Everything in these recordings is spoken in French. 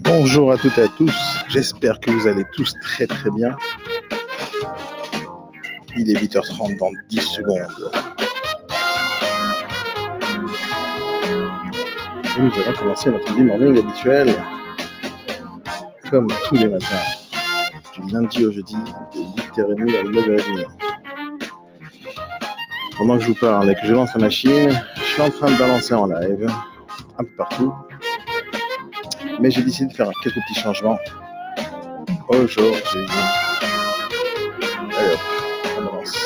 Bonjour à toutes et à tous, j'espère que vous allez tous très très bien. Il est 8h30 dans 10 secondes. Nous allons commencer notre morning habituel, comme tous les matins, du lundi au jeudi, de 8h30 à 9h30. Pendant que je vous parle et que je lance la machine, je suis en train de balancer en live, un peu partout, mais j'ai décidé de faire quelques petits changements aujourd'hui. Hop, on avance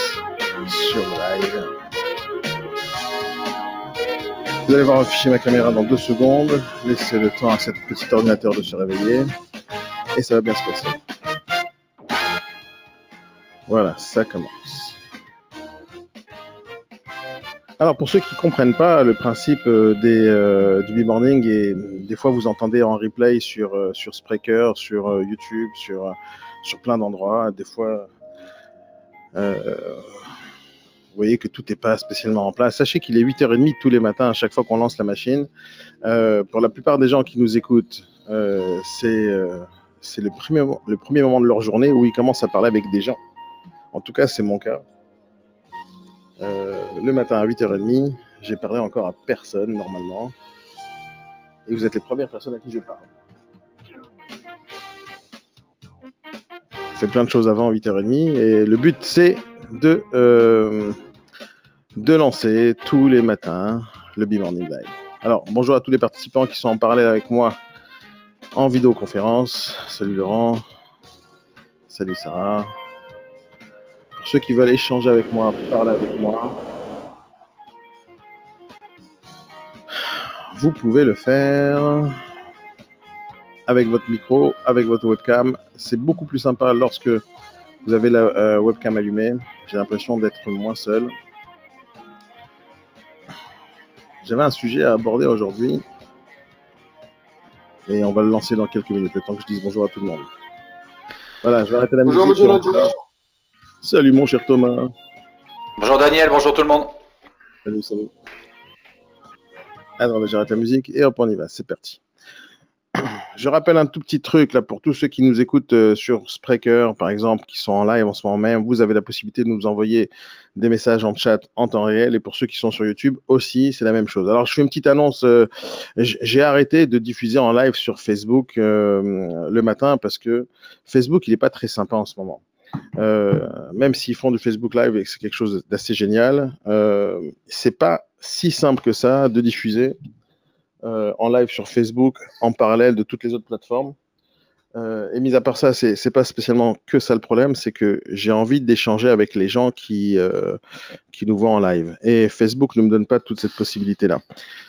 sur le live. Vous allez voir afficher ma caméra dans deux secondes. Laissez le temps à cet petit ordinateur de se réveiller. Et ça va bien se passer. Voilà, ça commence. Alors pour ceux qui ne comprennent pas le principe euh, euh, du B-Morning, et des fois vous entendez en replay sur, euh, sur Spreaker, sur YouTube, sur, sur plein d'endroits, des fois vous voyez que tout n'est pas spécialement en place. Sachez qu'il est 8h30 tous les matins à chaque fois qu'on lance la machine. Pour la plupart des gens qui nous écoutent, c'est c'est le, premier, le premier moment de leur journée où ils commencent à parler avec des gens. En tout cas, c'est mon cas. Euh, le matin à 8h30, j'ai parlé encore à personne normalement. Et vous êtes les premières personnes à qui je parle. Fais plein de choses avant 8h30 et le but c'est de, euh, de lancer tous les matins le B-Morning Live. Alors bonjour à tous les participants qui sont en parallèle avec moi en vidéoconférence. Salut Laurent. Salut Sarah. Ceux qui veulent échanger avec moi, parler avec moi, vous pouvez le faire avec votre micro, avec votre webcam. C'est beaucoup plus sympa lorsque vous avez la euh, webcam allumée. J'ai l'impression d'être moins seul. J'avais un sujet à aborder aujourd'hui et on va le lancer dans quelques minutes, le temps que je dise bonjour à tout le monde. Voilà, je vais arrêter la Bonjour, musique. Langelois. Salut mon cher Thomas. Bonjour Daniel, bonjour tout le monde. Salut, salut. Alors, j'arrête la musique et hop, on y va, c'est parti. Je rappelle un tout petit truc là pour tous ceux qui nous écoutent euh, sur Spreaker, par exemple, qui sont en live en ce moment même. Vous avez la possibilité de nous envoyer des messages en chat en temps réel. Et pour ceux qui sont sur YouTube aussi, c'est la même chose. Alors, je fais une petite annonce. euh, J'ai arrêté de diffuser en live sur Facebook euh, le matin parce que Facebook, il n'est pas très sympa en ce moment. Euh, même s'ils font du Facebook Live et que c'est quelque chose d'assez génial, euh, c'est pas si simple que ça de diffuser euh, en live sur Facebook en parallèle de toutes les autres plateformes. Et mis à part ça, c'est c'est pas spécialement que ça le problème, c'est que j'ai envie d'échanger avec les gens qui, qui nous voient en live. Et Facebook ne me donne pas toute cette possibilité-là.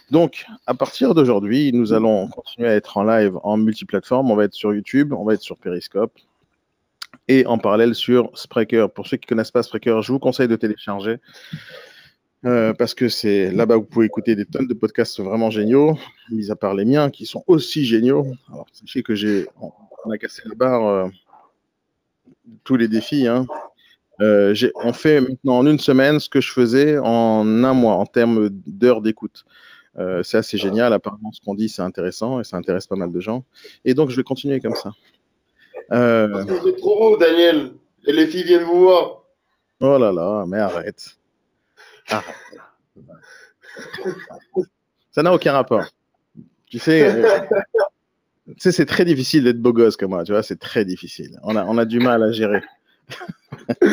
Donc, à partir d'aujourd'hui, nous allons continuer à être en live en multiplateforme. On va être sur YouTube, on va être sur Periscope et en parallèle sur Spreaker. Pour ceux qui ne connaissent pas Spreaker, je vous conseille de télécharger euh, parce que c'est là-bas où vous pouvez écouter des tonnes de podcasts vraiment géniaux, mis à part les miens qui sont aussi géniaux. Alors, sachez que j'ai, on a cassé la barre euh, tous les défis. Hein. Euh, on fait maintenant en une semaine ce que je faisais en un mois en termes d'heures d'écoute. C'est assez génial. Apparemment, ce qu'on dit, c'est intéressant et ça intéresse pas mal de gens. Et donc, je vais continuer comme ça. Euh, Parce que vous êtes trop beau, Daniel. Et les filles viennent vous voir. Oh là là, mais arrête. Arrête. Ça n'a aucun rapport. Tu sais, euh, tu sais, c'est très difficile d'être beau gosse comme moi, tu vois, c'est très difficile. On a, on a du mal à gérer.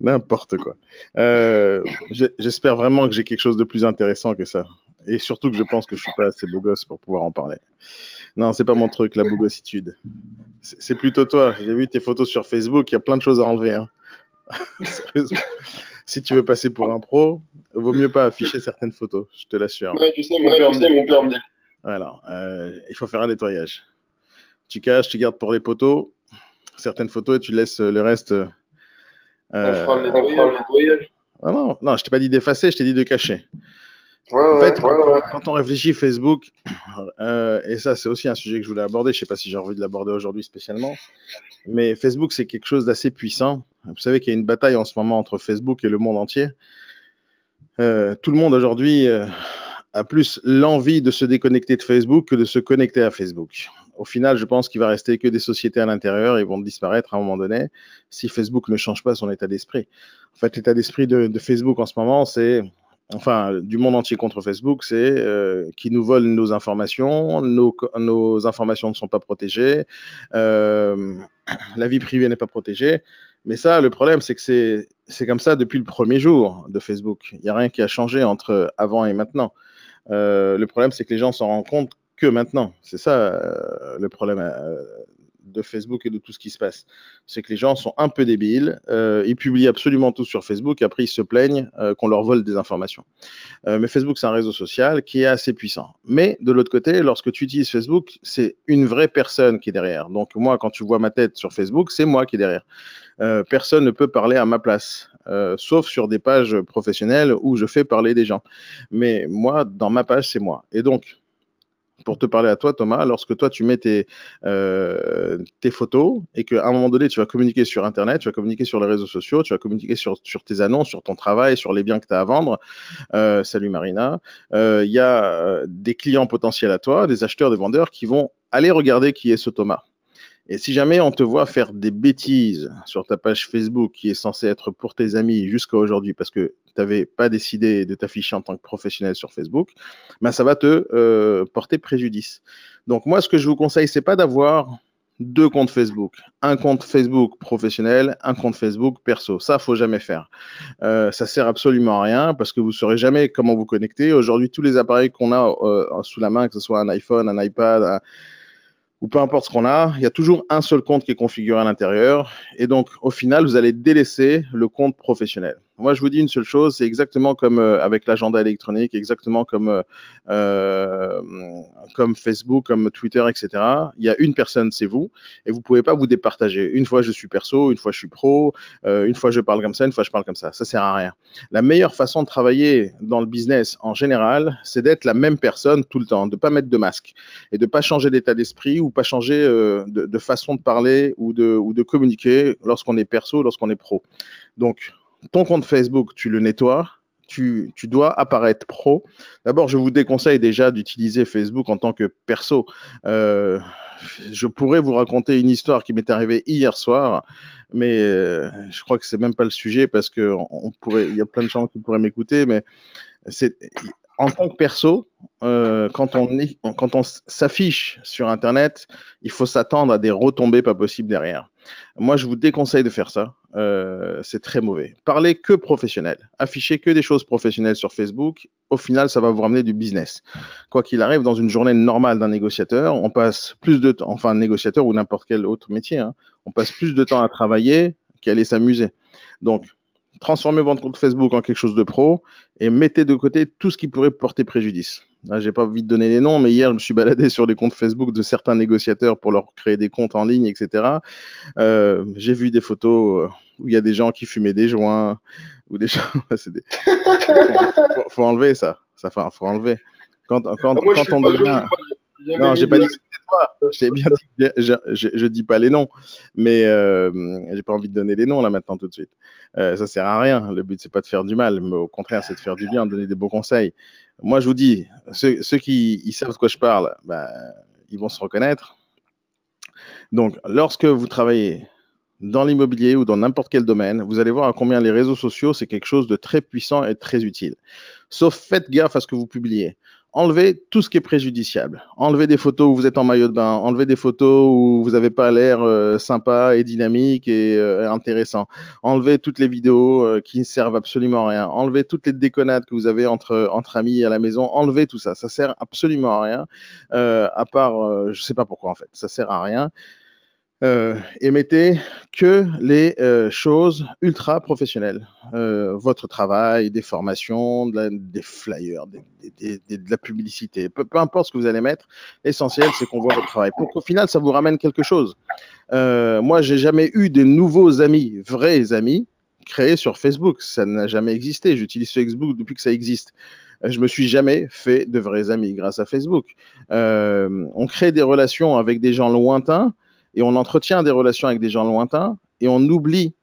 N'importe quoi. Euh, J'espère vraiment que j'ai quelque chose de plus intéressant que ça. Et surtout que je pense que je suis pas assez beau gosse pour pouvoir en parler. Non, c'est pas mon truc, la beau gossitude. C'est plutôt toi. J'ai vu tes photos sur Facebook, il y a plein de choses à enlever. hein. Sérieusement. si tu veux passer pour un pro, vaut mieux pas afficher certaines photos, je te l'assure. Ouais, tu sais, mon père, mon me dit. Voilà, euh, il faut faire un nettoyage. Tu caches, tu gardes pour les photos, certaines photos et tu laisses le reste. euh, On fera le nettoyage. le nettoyage. ah non, non, je t'ai pas dit d'effacer, je t'ai dit de cacher. Ouais, En fait, ouais, ouais. Quand on réfléchit Facebook, euh, et ça c'est aussi un sujet que je voulais aborder, je sais pas si j'ai envie de l'aborder aujourd'hui spécialement, mais Facebook c'est quelque chose d'assez puissant. Vous savez qu'il y a une bataille en ce moment entre Facebook et le monde entier. Euh, tout le monde aujourd'hui euh, a plus l'envie de se déconnecter de Facebook que de se connecter à Facebook. Au final, je pense qu'il va rester que des sociétés à l'intérieur et vont disparaître à un moment donné si Facebook ne change pas son état d'esprit. En fait, l'état d'esprit de, de, Facebook en ce moment, c'est, enfin, du monde entier contre Facebook, c'est euh, qui nous volent nos informations, nos, informations ne sont pas protégées, euh, la vie privée n'est pas protégée. Mais ça, le problème, c'est que c'est comme ça depuis le premier jour de Facebook. Il n'y a rien qui a changé entre avant et maintenant. Euh, le problème, c'est que les gens s'en rendent compte que maintenant. C'est ça euh, le problème de Facebook et de tout ce qui se passe. C'est que les gens sont un peu débiles, euh, ils publient absolument tout sur Facebook, après ils se plaignent euh, qu'on leur vole des informations. Euh, mais Facebook, c'est un réseau social qui est assez puissant. Mais de l'autre côté, lorsque tu utilises Facebook, c'est une vraie personne qui est derrière. Donc moi, quand tu vois ma tête sur Facebook, c'est moi qui est derrière. Personne ne peut parler à ma place, sauf sur des pages professionnelles où je fais parler des gens. Mais moi, dans ma page, c'est moi. Et donc, pour te parler à toi, Thomas, lorsque toi, tu mets tes, euh, tes photos et qu'à un moment donné, tu vas communiquer sur Internet, tu vas communiquer sur les réseaux sociaux, tu vas communiquer sur, tes annonces, sur ton travail, sur les biens que tu as à vendre. Euh, salut Marina. Il euh, y a des clients potentiels à toi, des acheteurs, des vendeurs qui vont aller regarder qui est ce Thomas. Et si jamais on te voit faire des bêtises sur ta page Facebook qui est censée être pour tes amis jusqu'à aujourd'hui parce que n'avais pas décidé de t'afficher en tant que professionnel sur Facebook, ben ça va te euh, porter préjudice. Donc moi, ce que je vous conseille, c'est pas d'avoir deux comptes Facebook, un compte Facebook professionnel, un compte Facebook perso. Ça, faut jamais faire. Euh, ça sert absolument à rien parce que vous saurez jamais comment vous connecter. Aujourd'hui, tous les appareils qu'on a euh, sous la main, que ce soit un iPhone, un iPad, ou peu importe ce qu'on a, il y a toujours un seul compte qui est configuré à l'intérieur. Et donc, au final, vous allez délaisser le compte professionnel. Moi, je vous dis une seule chose, c'est exactement comme euh, avec l'agenda électronique, exactement comme, euh, euh, comme Facebook, comme Twitter, etc. Il y a une personne, c'est vous, et vous pouvez pas vous départager. Une fois, je suis perso, une fois, je suis pro, une fois, je parle comme ça, une fois, je parle comme ça. Ça sert à rien. La meilleure façon de travailler dans le business en général, c'est d'être la même personne tout le temps, de pas mettre de masque et de pas changer d'état d'esprit ou pas changer de, de, façon de parler ou de, ou de communiquer lorsqu'on est perso, lorsqu'on est pro. Donc, ton compte Facebook, tu le nettoies, tu, tu, dois apparaître pro. D'abord, je vous déconseille déjà d'utiliser Facebook en tant que perso. Euh, je pourrais vous raconter une histoire qui m'est arrivée hier soir, mais euh, je crois que c'est même pas le sujet parce que on pourrait, y a plein de gens qui pourraient m'écouter, mais c'est en tant que perso, euh, quand on, s'affiche sur Internet, il faut s'attendre à des retombées pas possibles derrière. Moi, je vous déconseille de faire ça. Euh, c'est très mauvais. Parlez que professionnel. Affichez que des choses professionnelles sur Facebook. Au final, ça va vous ramener du business. Quoi qu'il arrive, dans une journée normale d'un négociateur, on passe plus de temps, enfin, un négociateur ou n'importe quel autre métier, hein, on passe plus de temps à travailler qu'à aller s'amuser. Donc, transformez votre compte Facebook en quelque chose de pro et mettez de côté tout ce qui pourrait porter préjudice. Là, j'ai pas envie de donner les noms, mais hier, je me suis baladé sur les comptes Facebook de certains négociateurs pour leur créer des comptes en ligne, etc. Euh, j'ai vu des photos où il y a des gens qui fumaient des joints ou des gens. des... faut, faut, enlever ça. Ça faut, faut enlever. Quand, quand, Moi, quand on devient. Non, j'ai pas dit que c'était toi. J'ai bien dit, je, je, je, dis pas les noms, mais euh, j'ai pas envie de donner les noms là maintenant tout de suite. Euh, ça sert à rien. Le but c'est pas de faire du mal, mais au contraire c'est de faire du bien, de donner des beaux conseils. Moi je vous dis, ceux, ceux qui ils savent de quoi je parle, bah, ils vont se reconnaître. Donc, lorsque vous travaillez dans l'immobilier ou dans n'importe quel domaine, vous allez voir à combien les réseaux sociaux, c'est quelque chose de très puissant et très utile. Sauf faites gaffe à ce que vous publiez enlevez tout ce qui est préjudiciable. Enlevez des photos où vous êtes en maillot de bain, enlevez des photos où vous n'avez pas l'air euh, sympa et dynamique et euh, intéressant. Enlevez toutes les vidéos euh, qui ne servent absolument à rien. Enlevez toutes les déconnades que vous avez entre, amis à la maison. Enlevez tout ça. Ça sert absolument à rien. à part, je ne sais pas pourquoi en fait. Ça sert à rien euh, et mettez que les euh, choses ultra professionnelles. Euh, votre travail, des formations, des flyers, de la publicité, peu, importe ce que vous allez mettre, l'essentiel c'est qu'on voit votre travail. Pour qu'au final ça vous ramène quelque chose. Euh, moi, j'ai jamais eu de nouveaux amis, vrais amis, créés sur Facebook. Ça n'a jamais existé. J'utilise Facebook depuis que ça existe je me suis jamais fait de vrais amis grâce à Facebook. On crée des relations avec des gens lointains et on entretient des relations avec des gens lointains et on oublie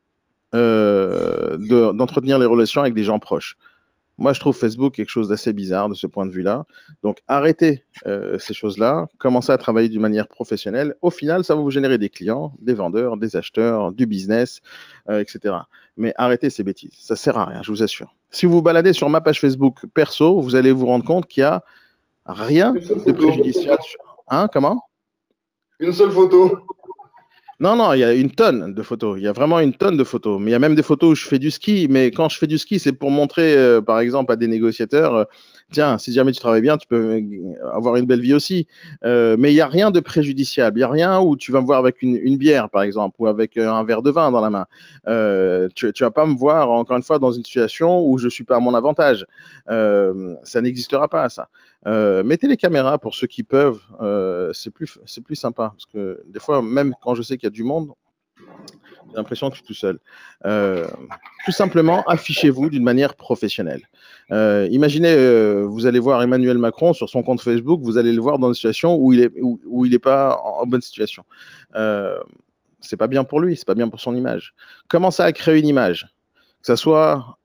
euh, d'entretenir de, les relations avec des gens proches. Moi, je trouve Facebook quelque chose d'assez bizarre de ce point de vue-là. Donc, arrêtez euh, ces choses-là, commencez à travailler d'une manière professionnelle. Au final, ça va vous générer des clients, des vendeurs, des acheteurs, du business, euh, etc. Mais arrêtez ces bêtises. Ça sert à rien, je vous assure. Si vous vous baladez sur ma page Facebook perso, vous allez vous rendre compte qu'il n'y a rien de préjudiciable. Hein, comment? Une seule photo. Non, non, il y a une tonne de photos. Il y a vraiment une tonne de photos. Mais il y a même des photos où je fais du ski. Mais quand je fais du ski, c'est pour montrer, euh, par exemple, à des négociateurs, euh, tiens, si jamais tu travailles bien, tu peux euh, avoir une belle vie aussi. mais il n'y a rien de préjudiciable. Il n'y a rien où tu vas me voir avec une, bière, par exemple, ou avec un verre de vin dans la main. tu ne vas pas me voir, encore une fois, dans une situation où je ne suis pas à mon avantage. ça n'existera pas, ça. Euh, mettez les caméras pour ceux qui peuvent, euh, c'est plus, plus sympa. Parce que des fois, même quand je sais qu'il y a du monde, j'ai l'impression que je suis tout seul. Euh, tout simplement, affichez-vous d'une manière professionnelle. imaginez, vous allez voir Emmanuel Macron sur son compte Facebook, vous allez le voir dans une situation où il n'est où, pas en, bonne situation. c'est pas bien pour lui, c'est pas bien pour son image. Commencez à créer une image, que ce soit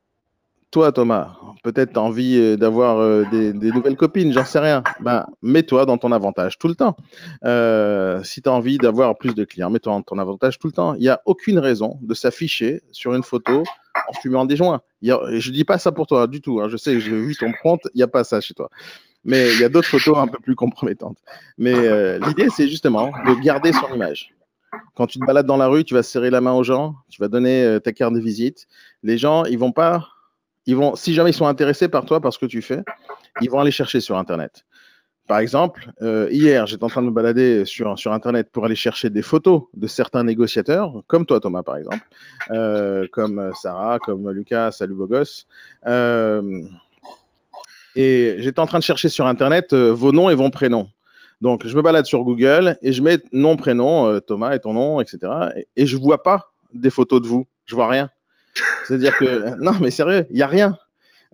toi, Thomas, peut-être tu as envie euh, d'avoir euh, des, nouvelles copines, j'en sais rien. Ben, mets-toi dans ton avantage tout le temps. Euh, si tu as envie d'avoir plus de clients, mets-toi dans ton avantage tout le temps. Il n'y a aucune raison de s'afficher sur une photo en fumant des joints. je ne dis pas ça pour toi du tout. Hein. Je sais j'ai vu ton compte, il n'y a pas ça chez toi. Mais il y a d'autres photos un peu plus compromettantes. Mais l'idée, c'est justement de garder son image. Quand tu te balades dans la rue, tu vas serrer la main aux gens, tu vas donner ta carte de visite. Les gens, ils vont pas ils vont, si jamais ils sont intéressés par toi, par ce que tu fais, ils vont aller chercher sur Internet. Par exemple, euh, hier, j'étais en train de me balader sur, sur Internet pour aller chercher des photos de certains négociateurs, comme toi, Thomas, par exemple, euh, comme Sarah, comme Lucas, salut beau gosse. Euh, et j'étais en train de chercher sur Internet vos noms et vos prénoms. Donc, je me balade sur Google et je mets nom, prénom, Thomas et ton nom, etc. Et, je ne vois pas des photos de vous. Je vois rien. C'est-à-dire que, non, mais sérieux, il n'y a rien.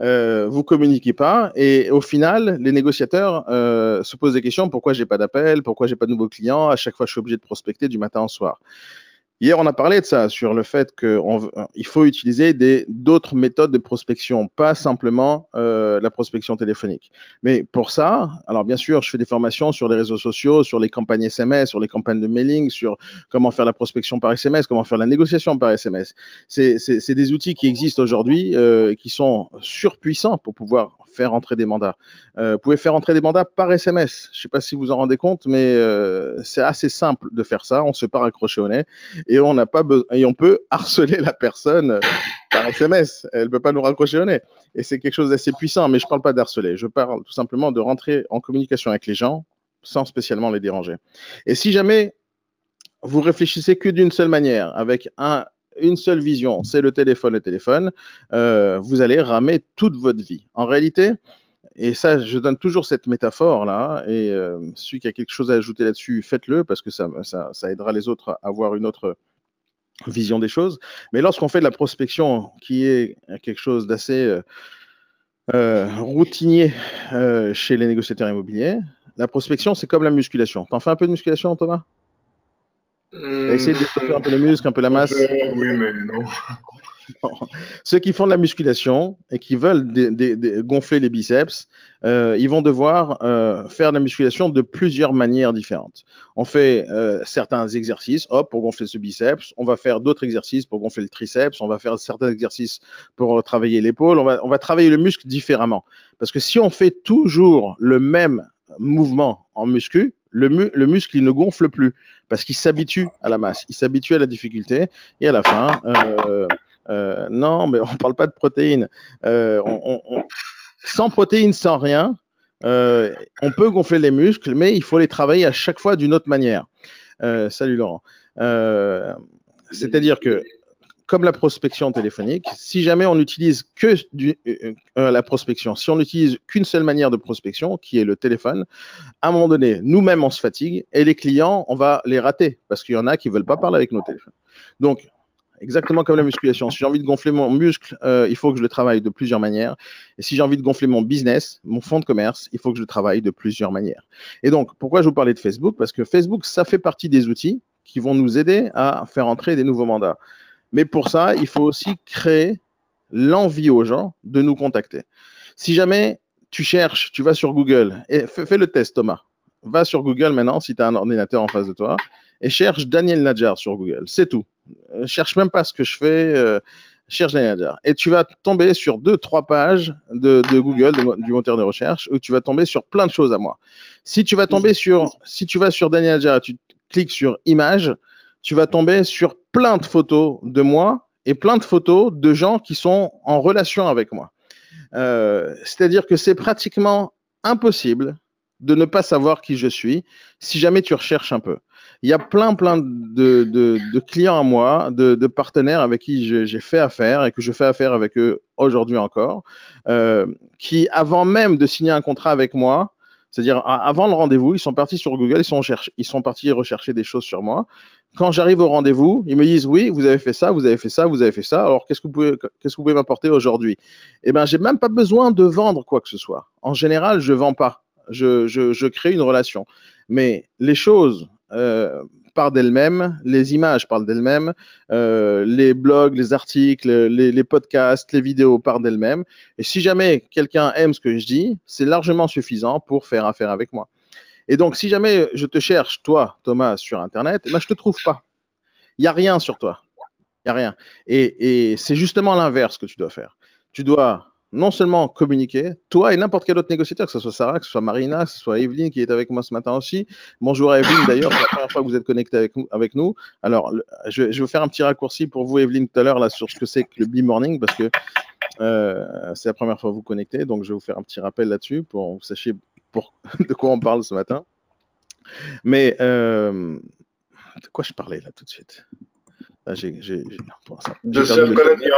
Euh, vous communiquez pas et au final, les négociateurs euh, se posent des questions pourquoi j'ai pas d'appel, pourquoi j'ai pas de nouveaux clients? À chaque fois, je suis obligé de prospecter du matin au soir. Hier, on a parlé de ça, sur le fait qu'il faut utiliser d'autres méthodes de prospection, pas simplement euh, la prospection téléphonique. Mais pour ça, alors bien sûr, je fais des formations sur les réseaux sociaux, sur les campagnes SMS, sur les campagnes de mailing, sur comment faire la prospection par SMS, comment faire la négociation par SMS. C'est des outils qui existent aujourd'hui, euh, qui sont surpuissants pour pouvoir faire entrer des mandats. Euh, vous pouvez faire entrer des mandats par SMS. Je ne sais pas si vous en rendez compte, mais euh, c'est assez simple de faire ça. On se pas raccrocher au nez et on n'a pas et on peut harceler la personne euh, par SMS. Elle ne peut pas nous raccrocher au nez. Et c'est quelque chose d'assez puissant. Mais je ne parle pas d'harceler. Je parle tout simplement de rentrer en communication avec les gens sans spécialement les déranger. Et si jamais vous réfléchissez que d'une seule manière, avec un, une seule vision, c'est le téléphone, le téléphone, euh, vous allez ramer toute votre vie. En réalité, et ça, je donne toujours cette métaphore-là, et euh, celui qui a quelque chose à ajouter là-dessus, faites-le, parce que ça, aidera les autres à avoir une autre vision des choses. Mais lorsqu'on fait de la prospection, qui est quelque chose d'assez euh, routinier chez les négociateurs immobiliers, la prospection, c'est comme la musculation. T'en fais un peu de musculation, Thomas? Essayer de faire un peu les muscles, un peu la masse. Euh, oui, mais non. Ceux qui font de la musculation et qui veulent gonfler les biceps, euh, ils vont devoir euh, faire de la musculation de plusieurs manières différentes. On fait certains exercices, hop, pour gonfler ce biceps. On va faire d'autres exercices pour gonfler le triceps. On va faire certains exercices pour travailler l'épaule. On va, on va travailler le muscle différemment. Parce que si on fait toujours le même mouvement en muscu, le, le muscle, il ne gonfle plus parce qu'il s'habitue à la masse, il s'habitue à la difficulté, et à la fin, euh, euh, non, mais on ne parle pas de protéines. Euh, sans protéines, sans rien, on peut gonfler les muscles, mais il faut les travailler à chaque fois d'une autre manière. salut Laurent. C'est-à-dire que comme la prospection téléphonique, si jamais on n'utilise que euh, euh, la prospection, si on n'utilise qu'une seule manière de prospection, qui est le téléphone, à un moment donné, nous-mêmes, on se fatigue et les clients, on va les rater parce qu'il y en a qui ne veulent pas parler avec nos téléphones. Donc, exactement comme la musculation, si j'ai envie de gonfler mon muscle, euh, il faut que je le travaille de plusieurs manières. Et si j'ai envie de gonfler mon business, mon fonds de commerce, il faut que je le travaille de plusieurs manières. Et donc, pourquoi je vous parlais de Facebook? Parce que Facebook, ça fait partie des outils qui vont nous aider à faire entrer des nouveaux mandats. Mais pour ça, il faut aussi créer l'envie aux gens de nous contacter. Si jamais tu cherches, tu vas sur Google, et fais, le test, Thomas. Va sur Google maintenant, si tu as un ordinateur en face de toi, et cherche Daniel Nadjar sur Google. C'est tout. Euh, cherche même pas ce que je fais. Euh, cherche Daniel Nadjar. Et tu vas tomber sur deux, trois pages de, Google, du moteur de recherche, où tu vas tomber sur plein de choses à moi. Si tu vas tomber sur, si tu vas sur Daniel Nadjar, tu cliques sur Images, tu vas tomber sur plein de photos de moi et plein de photos de gens qui sont en relation avec moi. Euh, c'est-à-dire que c'est pratiquement impossible de ne pas savoir qui je suis si jamais tu recherches un peu. Il y a plein, plein de, clients à moi, de, partenaires avec qui j'ai fait affaire et que je fais affaire avec eux aujourd'hui encore, euh, qui, avant même de signer un contrat avec moi, c'est-à-dire avant le rendez-vous, ils sont partis sur Google, ils sont, partis rechercher des choses sur moi. Quand j'arrive au rendez-vous, ils me disent oui, vous avez fait ça, vous avez fait ça, vous avez fait ça. Alors qu'est-ce que vous pouvez, m'apporter aujourd'hui? Eh bien, j'ai même pas besoin de vendre quoi que ce soit. En général, je vends pas. Je, crée une relation. Mais les choses parlent d'elles-mêmes, les images parlent d'elles-mêmes, euh, les blogs, les articles, les, podcasts, les vidéos parlent d'elles-mêmes. Et si jamais quelqu'un aime ce que je dis, c'est largement suffisant pour faire affaire avec moi. Et donc, si jamais je te cherche, toi, Thomas, sur Internet, eh ben, je ne te trouve pas. Il n'y a rien sur toi. Il n'y a rien. Et c'est justement l'inverse que tu dois faire. Tu dois non seulement communiquer, toi et n'importe quel autre négociateur, que ce soit Sarah, que ce soit Marina, que ce soit Evelyne qui est avec moi ce matin aussi. Bonjour à Evelyne d'ailleurs, c'est la première fois que vous êtes connecté avec nous. Alors, je, vais vous faire un petit raccourci pour vous, Evelyne, tout à l'heure, sur ce que c'est que le B-Morning, parce que euh, c'est la première fois que vous connectez, donc je vais vous faire un petit rappel là-dessus pour que vous sachiez de quoi on parle ce matin. Mais euh, de quoi je parlais là tout de suite? J'ai, de se connaître sur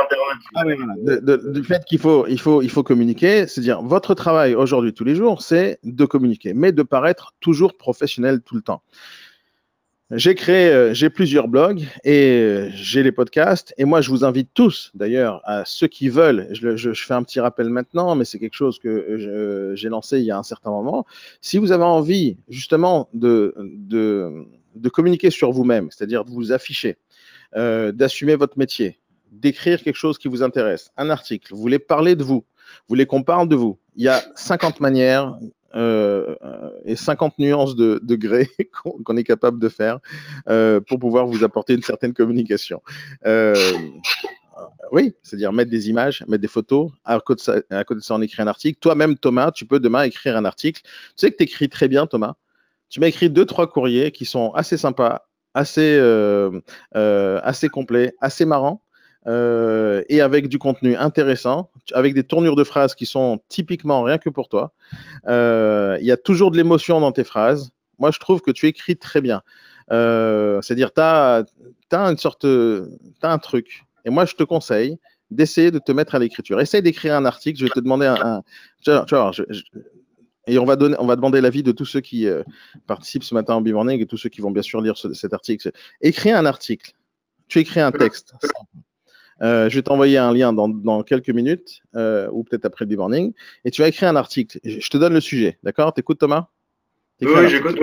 Internet. du fait qu'il faut, il faut, il faut communiquer, c'est-à-dire votre travail aujourd'hui, tous les jours, c'est de communiquer, mais de paraître toujours professionnel tout le temps. J'ai créé, euh, j'ai plusieurs blogs et euh, j'ai les podcasts. Et moi, je vous invite tous, d'ailleurs, à ceux qui veulent. Je, je, fais un petit rappel maintenant, mais c'est quelque chose que j'ai lancé il y a un certain moment. Si vous avez envie, justement, de, de, de communiquer sur vous-même, c'est-à-dire de vous afficher, euh, d'assumer votre métier, d'écrire quelque chose qui vous intéresse, un article, vous voulez parler de vous, vous voulez qu'on parle de vous. Il y a 50 manières euh, et 50 nuances de, degrés qu'on est capable de faire euh, pour pouvoir vous apporter une certaine communication. oui, c'est-à-dire mettre des images, mettre des photos. À côté, de ça, à côté de ça, on écrit un article. Toi-même, Thomas, tu peux demain écrire un article. Tu sais que tu écris très bien, Thomas. Tu m'as écrit deux, trois courriers qui sont assez sympas, assez, euh, euh, assez complet, assez marrant. Euh, et avec du contenu intéressant, avec des tournures de phrases qui sont typiquement rien que pour toi. Il y a toujours de l'émotion dans tes phrases. Moi, je trouve que tu écris très bien. C'est-à-dire, tu as, une sorte, as un truc. Et moi, je te conseille d'essayer de te mettre à l'écriture. Essaye d'écrire un article. Je vais te demander un. tu vois, je, et on va, donner, on va demander l'avis de tous ceux qui euh, participent ce matin en B-Morning et tous ceux qui vont bien sûr lire cet article. Écris un article. Tu écris un texte. Euh, je vais t'envoyer un lien dans, quelques minutes, euh, ou peut-être après le B-Morning, et tu vas écrire un article. Je te donne le sujet, d'accord? T'écoutes Thomas? Oui, j'écoute.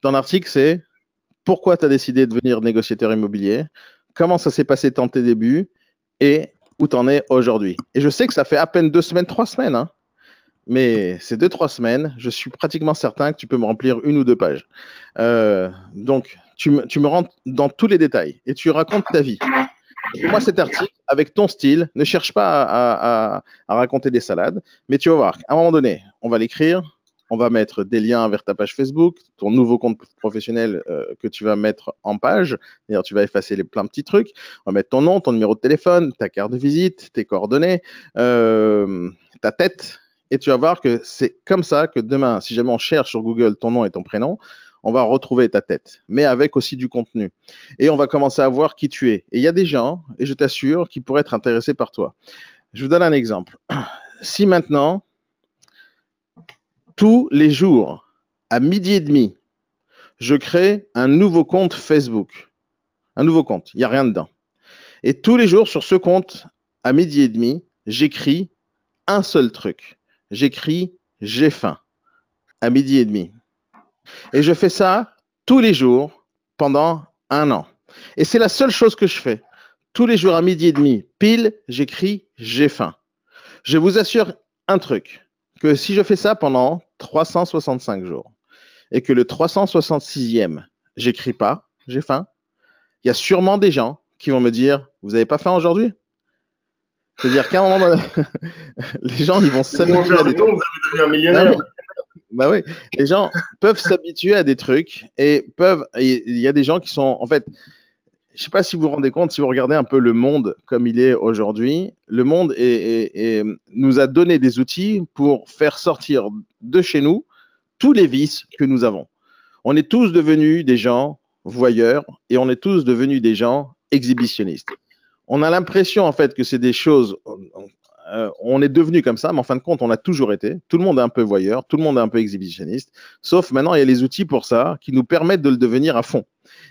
Ton article, c'est pourquoi tu as décidé de devenir négociateur immobilier, comment ça s'est passé dans tes débuts, et où tu en es aujourd'hui? Et je sais que ça fait à peine deux semaines, trois semaines, hein, mais ces deux, trois semaines, je suis pratiquement certain que tu peux me remplir une ou deux pages. Euh, donc, tu me, tu rentres dans tous les détails et tu racontes ta vie. moi, cet article, avec ton style, ne cherche pas à, à, raconter des salades, mais tu vas voir, à un moment donné, on va l'écrire, on va mettre des liens vers ta page Facebook, ton nouveau compte professionnel euh, que tu vas mettre en page. D'ailleurs, tu vas effacer les plein de petits trucs. On va mettre ton nom, ton numéro de téléphone, ta carte de visite, tes coordonnées, euh, ta tête, et tu vas voir que c'est comme ça que demain, si jamais on cherche sur Google ton nom et ton prénom, on va retrouver ta tête, mais avec aussi du contenu. Et on va commencer à voir qui tu es. Et il y a des gens, et je t'assure, qui pourraient être intéressés par toi. Je vous donne un exemple. Si maintenant, tous les jours, à midi et demi, je crée un nouveau compte Facebook, un nouveau compte, il n'y a rien dedans. Et tous les jours, sur ce compte, à midi et demi, j'écris un seul truc j'écris j'ai faim à midi et demi. Et je fais ça tous les jours pendant un an. Et c'est la seule chose que je fais. tous les jours à midi et demi, pile, j'écris j'ai faim. Je vous assure un truc, que si je fais ça pendant 365 jours et que le 366e, j'écris pas, j'ai faim, il y a sûrement des gens qui vont me dire Vous n'avez pas faim aujourd'hui? C'est-à-dire qu'à un moment donné, les gens ils vont s'habituer à des trucs. Bah oui, les gens peuvent s'habituer à des trucs et peuvent. Il y a des gens qui sont en fait je ne sais pas si vous vous rendez compte, si vous regardez un peu le monde comme il est aujourd'hui, le monde nous a donné des outils pour faire sortir de chez nous tous les vices que nous avons. On est tous devenus des gens voyeurs et on est tous devenus des gens exhibitionnistes. On a l'impression en fait que c'est des choses, euh, on est devenu comme ça, mais en fin de compte, on a toujours été. Tout le monde est un peu voyeur, tout le monde est un peu exhibitionniste, sauf maintenant, il y a les outils pour ça qui nous permettent de le devenir à fond.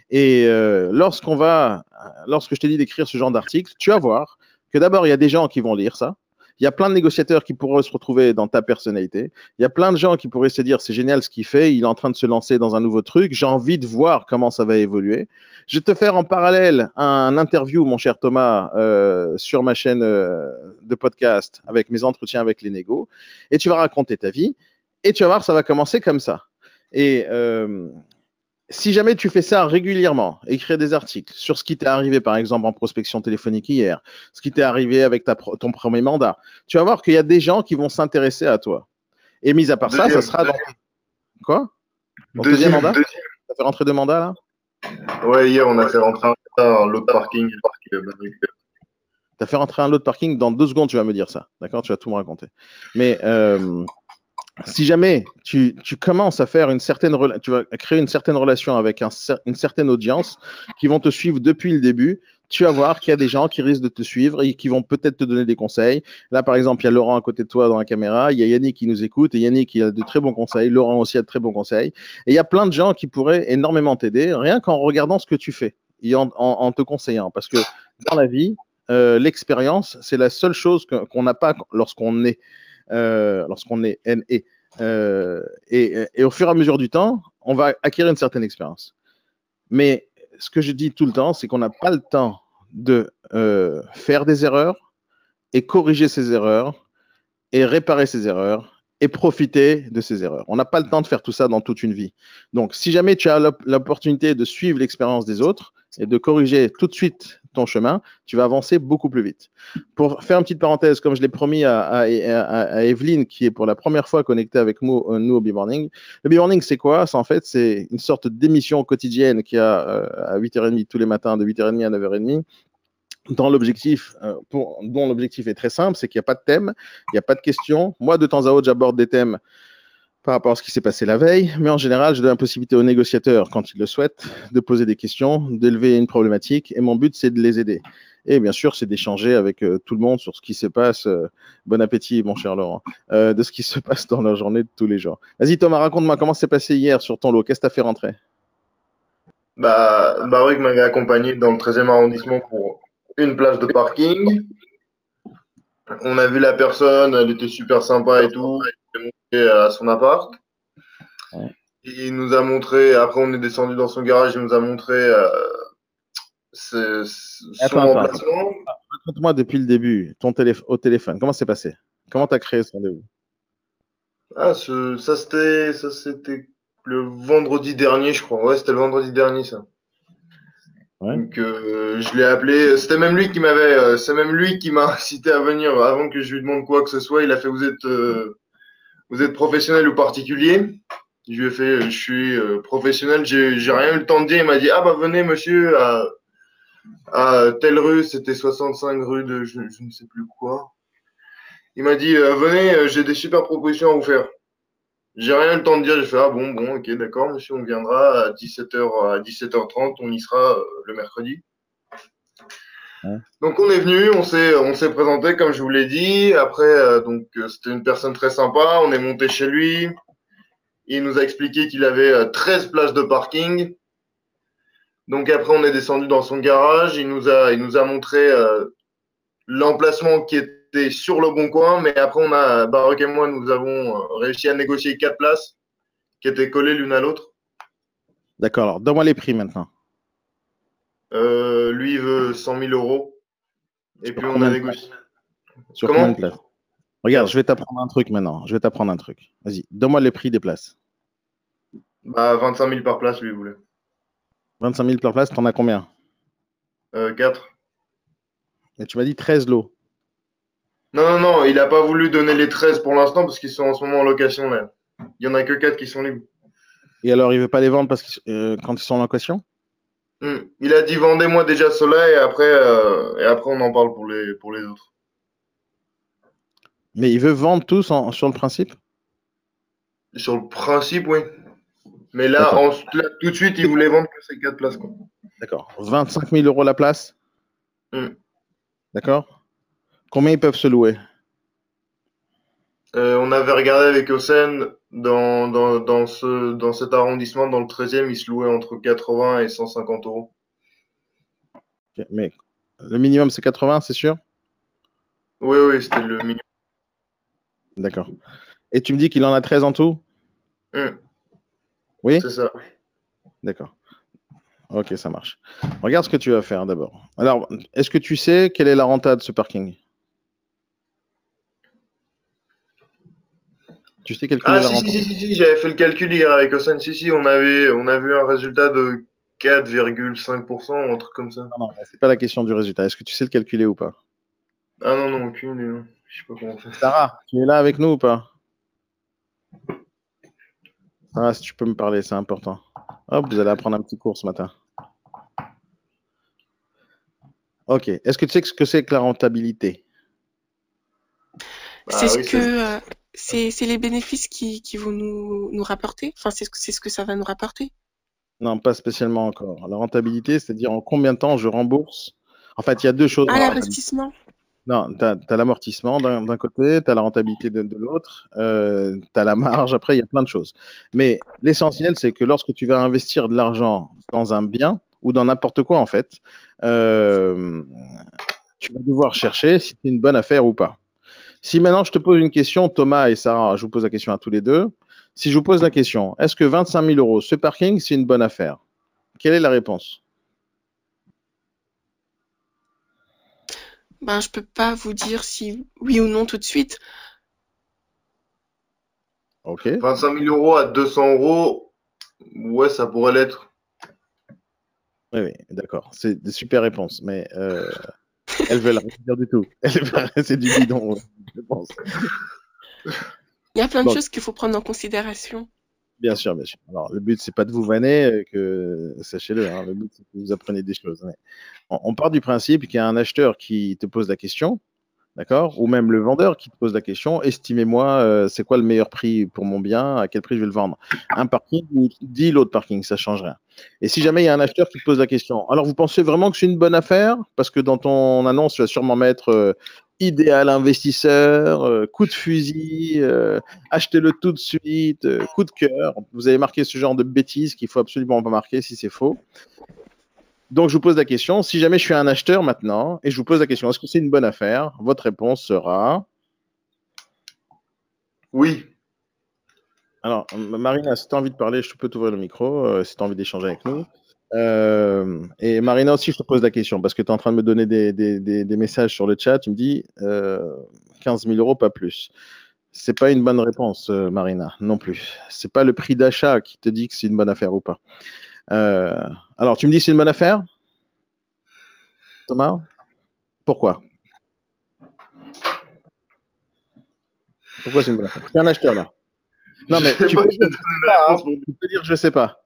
Et euh, lorsqu'on va, lorsque je t'ai dit d'écrire ce genre d'article, tu vas voir que d'abord, il y a des gens qui vont lire ça. Il y a plein de négociateurs qui pourraient se retrouver dans ta personnalité. Il y a plein de gens qui pourraient se dire c'est génial ce qu'il fait, il est en train de se lancer dans un nouveau truc, j'ai envie de voir comment ça va évoluer. Je vais te faire en parallèle un interview, mon cher Thomas, euh, sur ma chaîne euh, de podcast avec mes entretiens avec les négos, et tu vas raconter ta vie, et tu vas voir, ça va commencer comme ça. Et euh, si jamais tu fais ça régulièrement, écrire des articles sur ce qui t'est arrivé, par exemple, en prospection téléphonique hier, ce qui t'est arrivé avec ta, ton premier mandat, tu vas voir qu'il y a des gens qui vont s'intéresser à toi. Et mis à part ça, ça sera dans. Quoi? Deuxième, mandat? as fait rentrer deux mandats là? Ouais, hier, on a fait rentrer un lot de parking. Tu as fait rentrer un lot de parking dans deux secondes, tu vas me dire ça. D'accord? Tu vas tout me raconter. Mais. Euh, si jamais tu, commences à faire une certaine, créer une certaine relation avec une certaine audience qui vont te suivre depuis le début, tu vas voir qu'il y a des gens qui risquent de te suivre et qui vont peut-être te donner des conseils. Là, par exemple, il y a Laurent à côté de toi dans la caméra, il y a Yannick qui nous écoute et Yannick qui a de très bons conseils, Laurent aussi a de très bons conseils. Et il y a plein de gens qui pourraient énormément t'aider rien qu'en regardant ce que tu fais et en, te conseillant. Parce que dans la vie, euh, l'expérience, c'est la seule chose qu'on n'a pas lorsqu'on est lorsqu'on est NE. Euh, et, et, au fur et à mesure du temps, on va acquérir une certaine expérience. Mais ce que je dis tout le temps, c'est qu'on n'a pas le temps de euh, faire des erreurs et corriger ces erreurs et réparer ces erreurs et profiter de ces erreurs. On n'a pas le temps de faire tout ça dans toute une vie. Donc, si jamais tu as l'opportunité de suivre l'expérience des autres et de corriger tout de suite ton chemin, tu vas avancer beaucoup plus vite. Pour faire une petite parenthèse, comme je l'ai promis à, à, Evelyne, qui est pour la première fois connectée avec nous, euh, nous au B-Morning. Le B-Morning, c'est quoi? C'est en fait, c'est une sorte d'émission quotidienne qui a euh, à 8h30 tous les matins, de 8h30 à 9h30, dans l'objectif, euh, dont l'objectif est très simple, c'est qu'il n'y a pas de thème, il n'y a pas de questions. Moi, de temps à autre, j'aborde des thèmes par rapport à ce qui s'est passé la veille, mais en général, je donne la possibilité aux négociateurs, quand ils le souhaitent, de poser des questions, d'élever une problématique, et mon but, c'est de les aider. Et bien sûr, c'est d'échanger avec euh, tout le monde sur ce qui se passe. Euh, bon appétit, mon cher Laurent, de ce qui se passe dans la journée de tous les jours. Vas-y, Thomas, raconte-moi comment s'est passé hier sur ton lot? Qu'est-ce que tu as fait rentrer? Bah, Baruch m'avait accompagné dans le 13e arrondissement pour une place de parking. On a vu la personne, elle était super sympa et tout à son appart. Il nous a montré, après on est descendu dans son garage, il nous a montré euh, son emplacement. Raconte-moi depuis le début, ton au téléphone, comment c'est passé? Comment tu as créé ce rendez-vous? Ah, c'était, ça, c'était le vendredi dernier, je crois. Ouais, c'était le vendredi dernier, ça. Donc, euh, je l'ai appelé. C'était même lui qui m'avait, euh, c'est même lui qui m'a incité à venir avant que je lui demande quoi que ce soit. Il a fait, vous êtes, vous êtes professionnel ou particulier? Je lui ai fait, je suis euh, professionnel, j'ai rien eu le temps de dire. Il m'a dit, ah bah venez monsieur à, telle rue, c'était 65 rue de je, ne sais plus quoi. Il m'a dit, euh, venez, euh, j'ai des super propositions à vous faire. J'ai rien eu le temps de dire, j'ai fait, ah bon, bon, ok, d'accord, monsieur, on viendra à 17h, à 17h30, on y sera le mercredi. Donc on est venu, on s'est on s'est présenté comme je vous l'ai dit. Après euh, donc euh, c'était une personne très sympa. On est monté chez lui. Il nous a expliqué qu'il avait 13 euh, places de parking. Donc après on est descendu dans son garage. Il nous a il nous a montré l'emplacement qui était sur le bon coin. Mais après on a Baroque et moi nous avons réussi à négocier quatre places qui étaient collées l'une à l'autre. D'accord. Alors donne-moi les prix maintenant. Euh, lui, il veut 100 000 euros. Et puis on a négocié. Sur combien de places Regarde, je vais t'apprendre un truc maintenant. Je vais t'apprendre un truc. Vas-y, donne-moi les prix des places. Bah, 25 000 par place, lui, il voulait. 25 000 par place, t'en as combien? Euh, 4. Et tu m'as dit 13 lots. Non, non, non, il n'a pas voulu donner les 13 pour l'instant parce qu'ils sont en ce moment en location. Là. Il n'y en a que 4 qui sont libres. Et alors, il ne veut pas les vendre parce que, euh, quand ils sont en location? Hmm. Il a dit vendez-moi déjà cela et après, euh, et après on en parle pour les, pour les autres. Mais il veut vendre tous sur le principe? Sur le principe, oui. Mais là, tout de suite, il voulait vendre que ces 4 places. D'accord. 25 000 euros la place? Hmm. D'accord Combien ils peuvent se louer? Euh, On avait regardé avec Osen, dans, dans, ce, dans cet arrondissement, dans le 13e, ils se louaient entre 80 et 150 euros. mais le minimum, c'est 80, c'est sûr? Oui, oui, c'était le minimum. D'accord. Et tu me dis qu'il en a 13 en tout? Hmm. Oui? C'est ça. D'accord. Ok, ça marche. Regarde ce que tu vas faire d'abord. Alors, est-ce que tu sais quelle est la renta de ce parking? Tu sais calculer ah, la si, si, si, si, j'avais fait le calcul hier avec Osan. Si, si, on avait, on a vu un résultat de 4,5% ou un truc comme ça. Non, non, c'est pas la question du résultat. Est-ce que tu sais le calculer ou pas? Ah non, non, aucune idée. Je sais pas comment faire. Sarah, tu es là avec nous ou pas? Sarah, si tu peux me parler, c'est important. Hop, vous allez apprendre un petit cours ce matin. Ok. Est-ce que tu sais ce que c'est que la rentabilité? C'est bah ce que euh, c'est les bénéfices qui, vont nous, nous rapporter? Enfin, c'est ce, ce que ça va nous rapporter? Non, pas spécialement encore. La rentabilité, c'est-à-dire en combien de temps je rembourse? En fait, il y a deux choses. Ah, l'investissement? Non, tu as, l'amortissement d'un côté, tu as la rentabilité de, l'autre, euh, tu as la marge, après, il y a plein de choses. Mais l'essentiel, c'est que lorsque tu vas investir de l'argent dans un bien ou dans n'importe quoi, en fait, euh, tu vas devoir chercher si c'est une bonne affaire ou pas. Si maintenant je te pose une question, Thomas et Sarah, je vous pose la question à tous les deux. Si je vous pose la question, est-ce que 25 000 euros, ce parking, c'est une bonne affaire? Quelle est la réponse? Ben, Je ne peux pas vous dire si oui ou non tout de suite. Ok. 25 000 euros à 200 euros, ouais, ça pourrait l'être. Oui, oui, d'accord. C'est des super réponses, mais euh, elles veulent rien dire du tout. C'est du bidon, je pense. Il y a plein de choses qu'il faut prendre en considération. Bien sûr, bien sûr. Alors, le but, c'est pas de vous vanner, euh, que sachez-le. Hein, le but, c'est que vous appreniez des choses. On, on, part du principe qu'il y a un acheteur qui te pose la question, D'accord? Ou même le vendeur qui te pose la question estimez-moi, euh, c'est quoi le meilleur prix pour mon bien À quel prix je vais le vendre? Un parking ou dit l'autre parking, ça change rien. Et si jamais il y a un acheteur qui te pose la question, alors vous pensez vraiment que c'est une bonne affaire? Parce que dans ton annonce, tu vas sûrement mettre euh, idéal investisseur, euh, coup de fusil, achetez-le tout de suite, coup de cœur. Vous avez marqué ce genre de bêtises qu'il faut absolument pas marquer si c'est faux. Donc, je vous pose la question, si jamais je suis un acheteur maintenant, et je vous pose la question, est-ce que c'est une bonne affaire? Votre réponse sera Oui. Alors, Marina, si tu as envie de parler, je peux t'ouvrir le micro, euh, si tu as envie d'échanger avec nous. Euh, et Marina aussi, je te pose la question, parce que tu es en train de me donner des, messages sur le chat, tu me dis 15 euh, 000 euros, pas plus. C'est pas une bonne réponse, Marina, non plus. C'est pas le prix d'achat qui te dit que c'est une bonne affaire ou pas. Euh, alors, tu me dis c'est une bonne affaire Thomas? Pourquoi? Pourquoi c'est une bonne affaire? C'est un acheteur là. Non, mais tu peux, dire, je sais pas.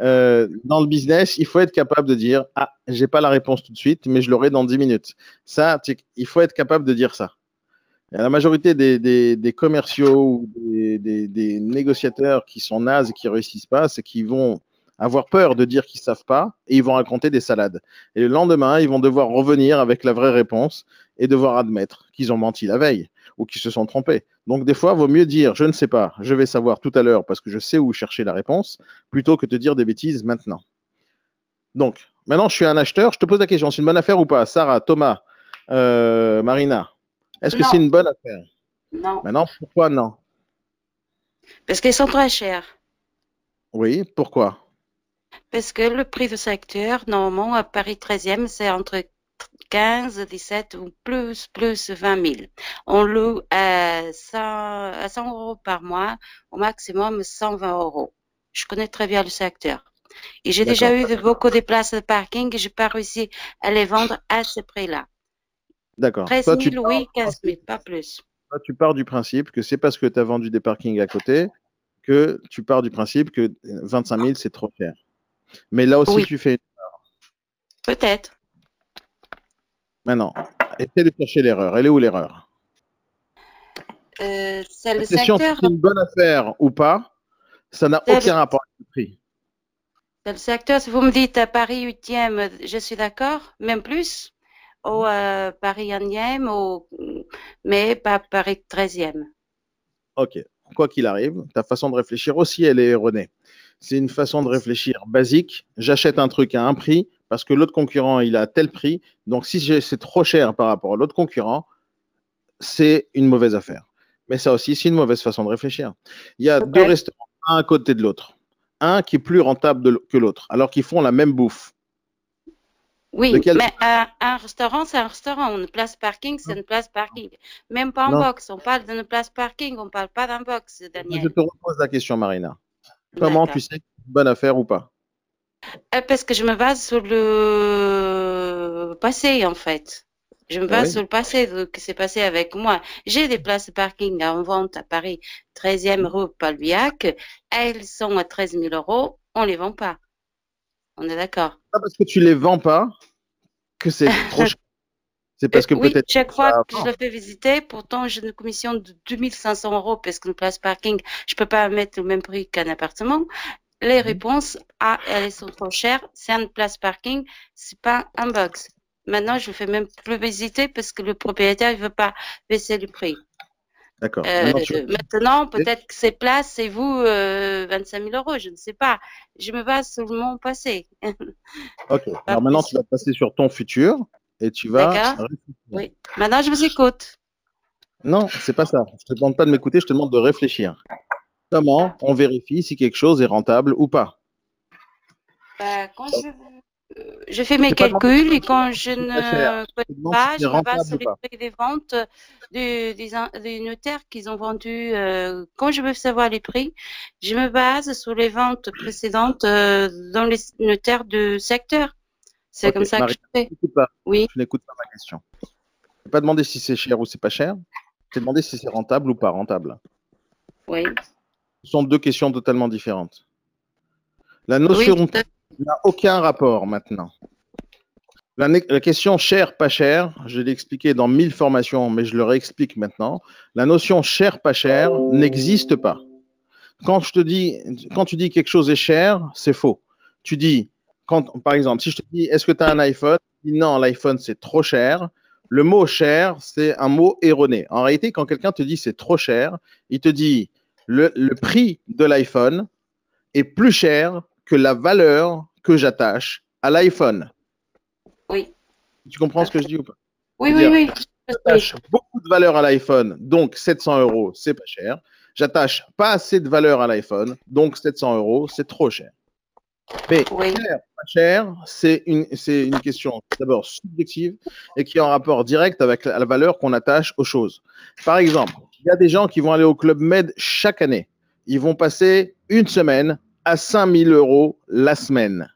Euh, dans le business, il faut être capable de dire Ah, j'ai pas la réponse tout de suite, mais je l'aurai dans 10 minutes. Ça, il faut être capable de dire ça. la majorité des, commerciaux ou des, des, négociateurs qui sont nazes et qui réussissent pas, c'est qu'ils vont avoir peur de dire qu'ils savent pas et ils vont raconter des salades. Et le lendemain, ils vont devoir revenir avec la vraie réponse et devoir admettre qu'ils ont menti la veille ou qu'ils se sont trompés. Donc des fois, il vaut mieux dire je ne sais pas, je vais savoir tout à l'heure parce que je sais où chercher la réponse, plutôt que de dire des bêtises maintenant. Donc, maintenant, je suis un acheteur, je te pose la question, c'est une bonne affaire ou pas? Sarah, Thomas, euh, Marina, est-ce que c'est une bonne affaire? Non. Maintenant, pourquoi non? Parce qu'elles sont très chères. Oui, pourquoi? Parce que le prix de secteur, normalement, à Paris 13e, c'est entre 15, 17 ou plus, plus 20 000. On loue à 100, à 100 euros par mois, au maximum 120 euros. Je connais très bien le secteur. Et j'ai déjà eu de, beaucoup de places de parking et je n'ai pas réussi à les vendre à ce prix-là. D'accord. 13 Toi, 000, tu oui, pars- 15 000, pas plus. toi, tu pars du principe que c'est parce que tu as vendu des parkings à côté que tu pars du principe que 25 000, c'est trop cher. Mais là aussi, Oui. tu fais. Peut-être. Maintenant, essaie de chercher l'erreur. Elle est où l'erreur? Euh, c'est le question, si secteur, c'est une bonne affaire ou pas, ça n'a le- aucun rapport avec le prix. c'est le secteur. Si vous me dites à Paris 8e, je suis d'accord, même plus. Ou euh, Paris 1e, ou... mais pas Paris 13e. Ok. Quoi qu'il arrive, ta façon de réfléchir aussi, elle est erronée. C'est une façon de réfléchir basique. J'achète un truc à un prix parce que l'autre concurrent, il a tel prix. Donc, si c'est trop cher par rapport à l'autre concurrent, c'est une mauvaise affaire. Mais ça aussi, c'est une mauvaise façon de réfléchir. Il y a deux restaurants, un à côté de l'autre. Un qui est plus rentable que l'autre, alors qu'ils font la même bouffe. Oui, Lequel- mais un, un restaurant, c'est un restaurant. Une place parking, c'est une place parking. Même pas en Non. box. On parle d'une place parking, on parle pas d'un box, Je Daniel. te repose la question, Marina. Comment tu sais que c'est une bonne affaire ou pas? Euh, Parce que je me base sur le passé, en fait. Je me Ah base oui? sur le passé, de ce qui s'est passé avec moi. J'ai des places de parking en vente à Paris, 13e rue Palviac. Elles sont à 13 000 euros. On les vend pas. On est d'accord. Pas parce que tu les vends pas que c'est trop cher. C'est parce que Euh, oui, peut-être. chaque fois que je le fais visiter, pourtant j'ai une commission de 2500 euros parce qu'une place parking, je peux pas mettre le même prix qu'un appartement. Les Mhm. réponses, ah, elles sont trop chères, c'est une place parking, c'est pas un box. Maintenant, je fais même plus visiter parce que le propriétaire, il veut pas baisser le prix. D'accord. Euh, Maintenant, peut-être que ces places, c'est vous, euh, 25 000 euros, je ne sais pas. Je me base sur mon passé. Ok. Alors maintenant, tu vas passer sur ton futur et tu vas. Oui. Maintenant, je vous écoute. Non, c'est pas ça. Je te demande pas de m'écouter, je te demande de réfléchir. Comment on vérifie si quelque chose est rentable ou pas? Bah, quand je, euh, je fais mes calculs et quand je ne connais pas, je me base sur les prix des ventes du- des, in- des notaires qu'ils ont vendus. euh, quand je veux savoir les prix, je me base sur les ventes précédentes euh, dans les notaires du secteur. C'est comme ça Marie. que je fais. N'écoute pas. Oui, Je n'écoute pas ma question. Je pas demandé si c'est cher ou c'est pas cher. Je demandé si c'est rentable ou pas rentable. oui. Ce sont deux questions totalement différentes. La notion n'a aucun rapport maintenant. La, question cher, pas cher, je l'ai expliqué dans mille formations, mais je le réexplique maintenant. La notion cher, pas cher n'existe pas. Quand, je te dis, quand tu dis quelque chose est cher, c'est faux. Tu dis, quand, par exemple, si je te dis est-ce que tu as un iPhone? Dis non, l'iPhone c'est trop cher. Le mot cher, c'est un mot erroné. En réalité, quand quelqu'un te dit c'est trop cher, il te dit le, le prix de l'iPhone est plus cher que la valeur que j'attache à l'iPhone. Oui, Tu comprends ce que je dis ou pas? Oui, oui, oui. J'attache beaucoup de valeur à l'iPhone, donc 700 euros, c'est pas cher. J'attache pas assez de valeur à l'iPhone, donc 700 euros, c'est trop cher. Mais Oui. cher, pas cher, c'est une, c'est une question d'abord subjective et qui est en rapport direct avec la, la valeur qu'on attache aux choses. Par exemple, il y a des gens qui vont aller au Club Med chaque année. Ils vont passer une semaine à 5000 euros la semaine.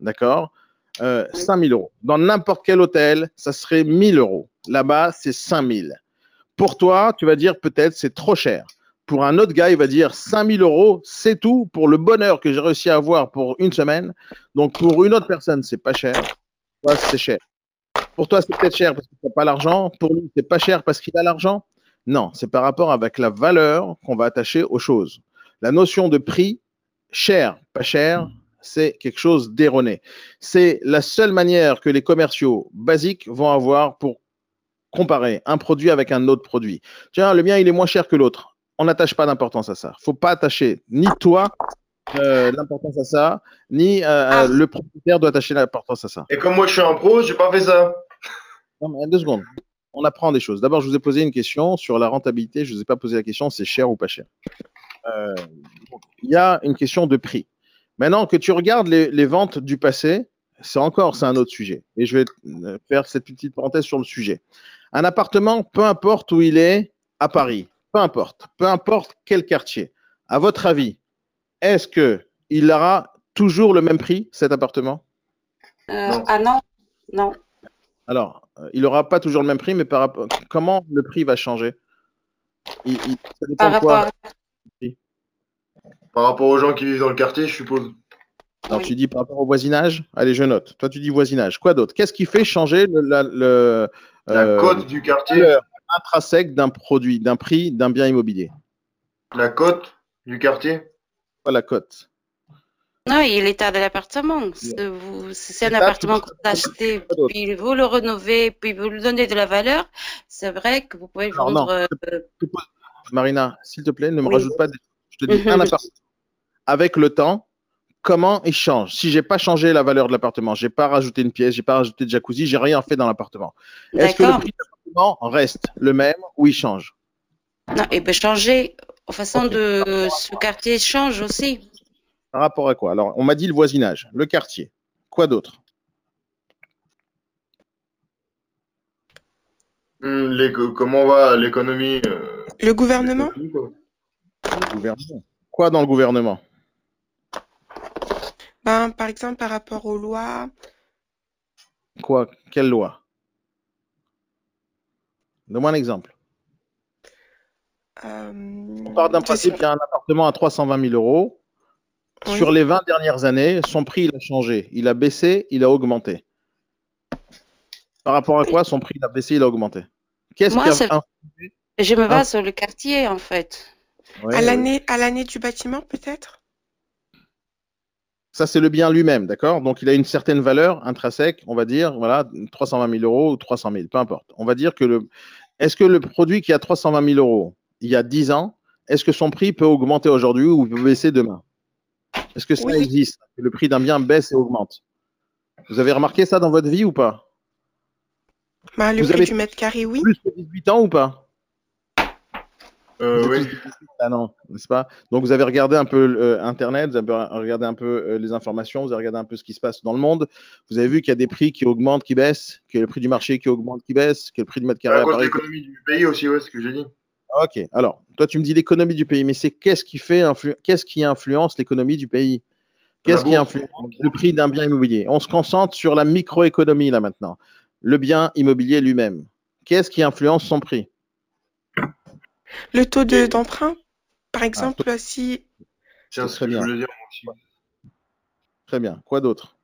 D'accord? Euh, 5000 euros. Dans n'importe quel hôtel, ça serait 1000 euros. Là-bas, c'est 5000. Pour toi, tu vas dire peut-être c'est trop cher. Pour un autre gars, il va dire 5000 euros, c'est tout pour le bonheur que j'ai réussi à avoir pour une semaine. Donc pour une autre personne, c'est pas cher. C'est cher. Pour toi, c'est peut-être cher parce que tu n'as pas l'argent. Pour lui, c'est pas cher parce qu'il a l'argent. Non, c'est par rapport avec la valeur qu'on va attacher aux choses. La notion de prix, cher, pas cher, c'est quelque chose d'erroné. C'est la seule manière que les commerciaux basiques vont avoir pour comparer un produit avec un autre produit. Tiens, le mien, il est moins cher que l'autre. On n'attache pas d'importance à ça. faut pas attacher ni toi euh, l'importance à ça, ni euh, Ah. le propriétaire doit attacher l'importance à ça. Et comme moi je suis un pro, j'ai pas fait ça. Non, mais deux secondes. On apprend des choses. D'abord, je vous ai posé une question sur la rentabilité. Je ne vous ai pas posé la question c'est cher ou pas cher. Euh, Il y a une question de prix. Maintenant que tu regardes les, les ventes du passé, c'est encore, c'est un autre sujet. Et je vais euh, faire cette petite parenthèse sur le sujet. Un appartement, peu importe où il est, à Paris, peu importe, peu importe quel quartier, à votre avis, est-ce que il aura toujours le même prix, cet appartement? Euh, Ah non, non. Alors, euh, il n'aura pas toujours le même prix, mais par rapport, comment le prix va changer? Par, rapport... par rapport aux gens qui vivent dans le quartier, je suppose. Alors, tu dis par rapport au voisinage? Allez, je note. Toi, tu dis voisinage. Quoi d'autre? Qu'est-ce qui fait changer le, la, le, la euh, cote du quartier? Intrinsèque d'un produit, d'un prix, d'un bien immobilier La cote du quartier? Pas la cote. Non, il est l'état de l'appartement. C'est un appartement que vous achetez, puis vous le rénovez, puis vous lui donnez de la valeur. C'est vrai que vous pouvez vendre. Euh, Marina, s'il te plaît, ne me rajoute pas. Je te dis un appartement. Avec le temps, comment il change. Si j'ai pas changé la valeur de l'appartement, j'ai pas rajouté une pièce, j'ai pas rajouté de jacuzzi, j'ai rien fait dans l'appartement. Est-ce que le prix de l'appartement reste le même ou il change? Non, il peut changer. En façon de ce quartier change aussi. Par rapport à quoi? Alors, on m'a dit le voisinage, le quartier. Quoi d'autre? Hmm, Comment va l'économie euh, Le gouvernement? Le gouvernement. Quoi dans le gouvernement? Ben, par exemple, par rapport aux lois. Quoi? Quelle loi? Donne-moi un exemple. Euh, On part d'un principe qu'il y a un appartement à 320 000 euros. Sur les 20 dernières années, son prix il a changé. Il a baissé, il a augmenté. Par rapport à quoi son prix il a baissé, il a augmenté? Qu'est-ce qui a... Je me base sur le quartier en fait. à l'année du bâtiment peut-être? Ça, c'est le bien lui-même, d'accord? Donc, il a une certaine valeur intrinsèque, on va dire, voilà, 320 000 euros ou 300 000, peu importe. On va dire que le. Est-ce que le produit qui a 320 000 euros il y a 10 ans, est-ce que son prix peut augmenter aujourd'hui ou peut baisser demain? Est-ce que ça existe? Que le prix d'un bien baisse et augmente? Vous avez remarqué ça dans votre vie ou pas? Bah, Le prix du mètre carré, oui. Plus que 18 ans ou pas? Euh, oui. Ah non, n'est-ce pas? Donc vous avez regardé un peu euh, Internet, vous avez regardé un peu euh, les informations, vous avez regardé un peu ce qui se passe dans le monde. Vous avez vu qu'il y a des prix qui augmentent, qui baissent, que le prix du marché qui augmente, qui baisse, que le prix du mètre carré. À l'économie du pays aussi, ouais, ce que j'ai dit. Ok. Alors, toi, tu me dis l'économie du pays, mais c'est qu'est-ce qui fait, qu'est-ce qui influence l'économie du pays? Qu'est-ce qui influence le prix d'un bien immobilier? On se concentre sur la microéconomie là maintenant. Le bien immobilier lui-même. Qu'est-ce qui influence son prix? Le taux d'emprunt, par ah, exemple, si. C'est ce que je voulais dire Très bien. Quoi d'autre?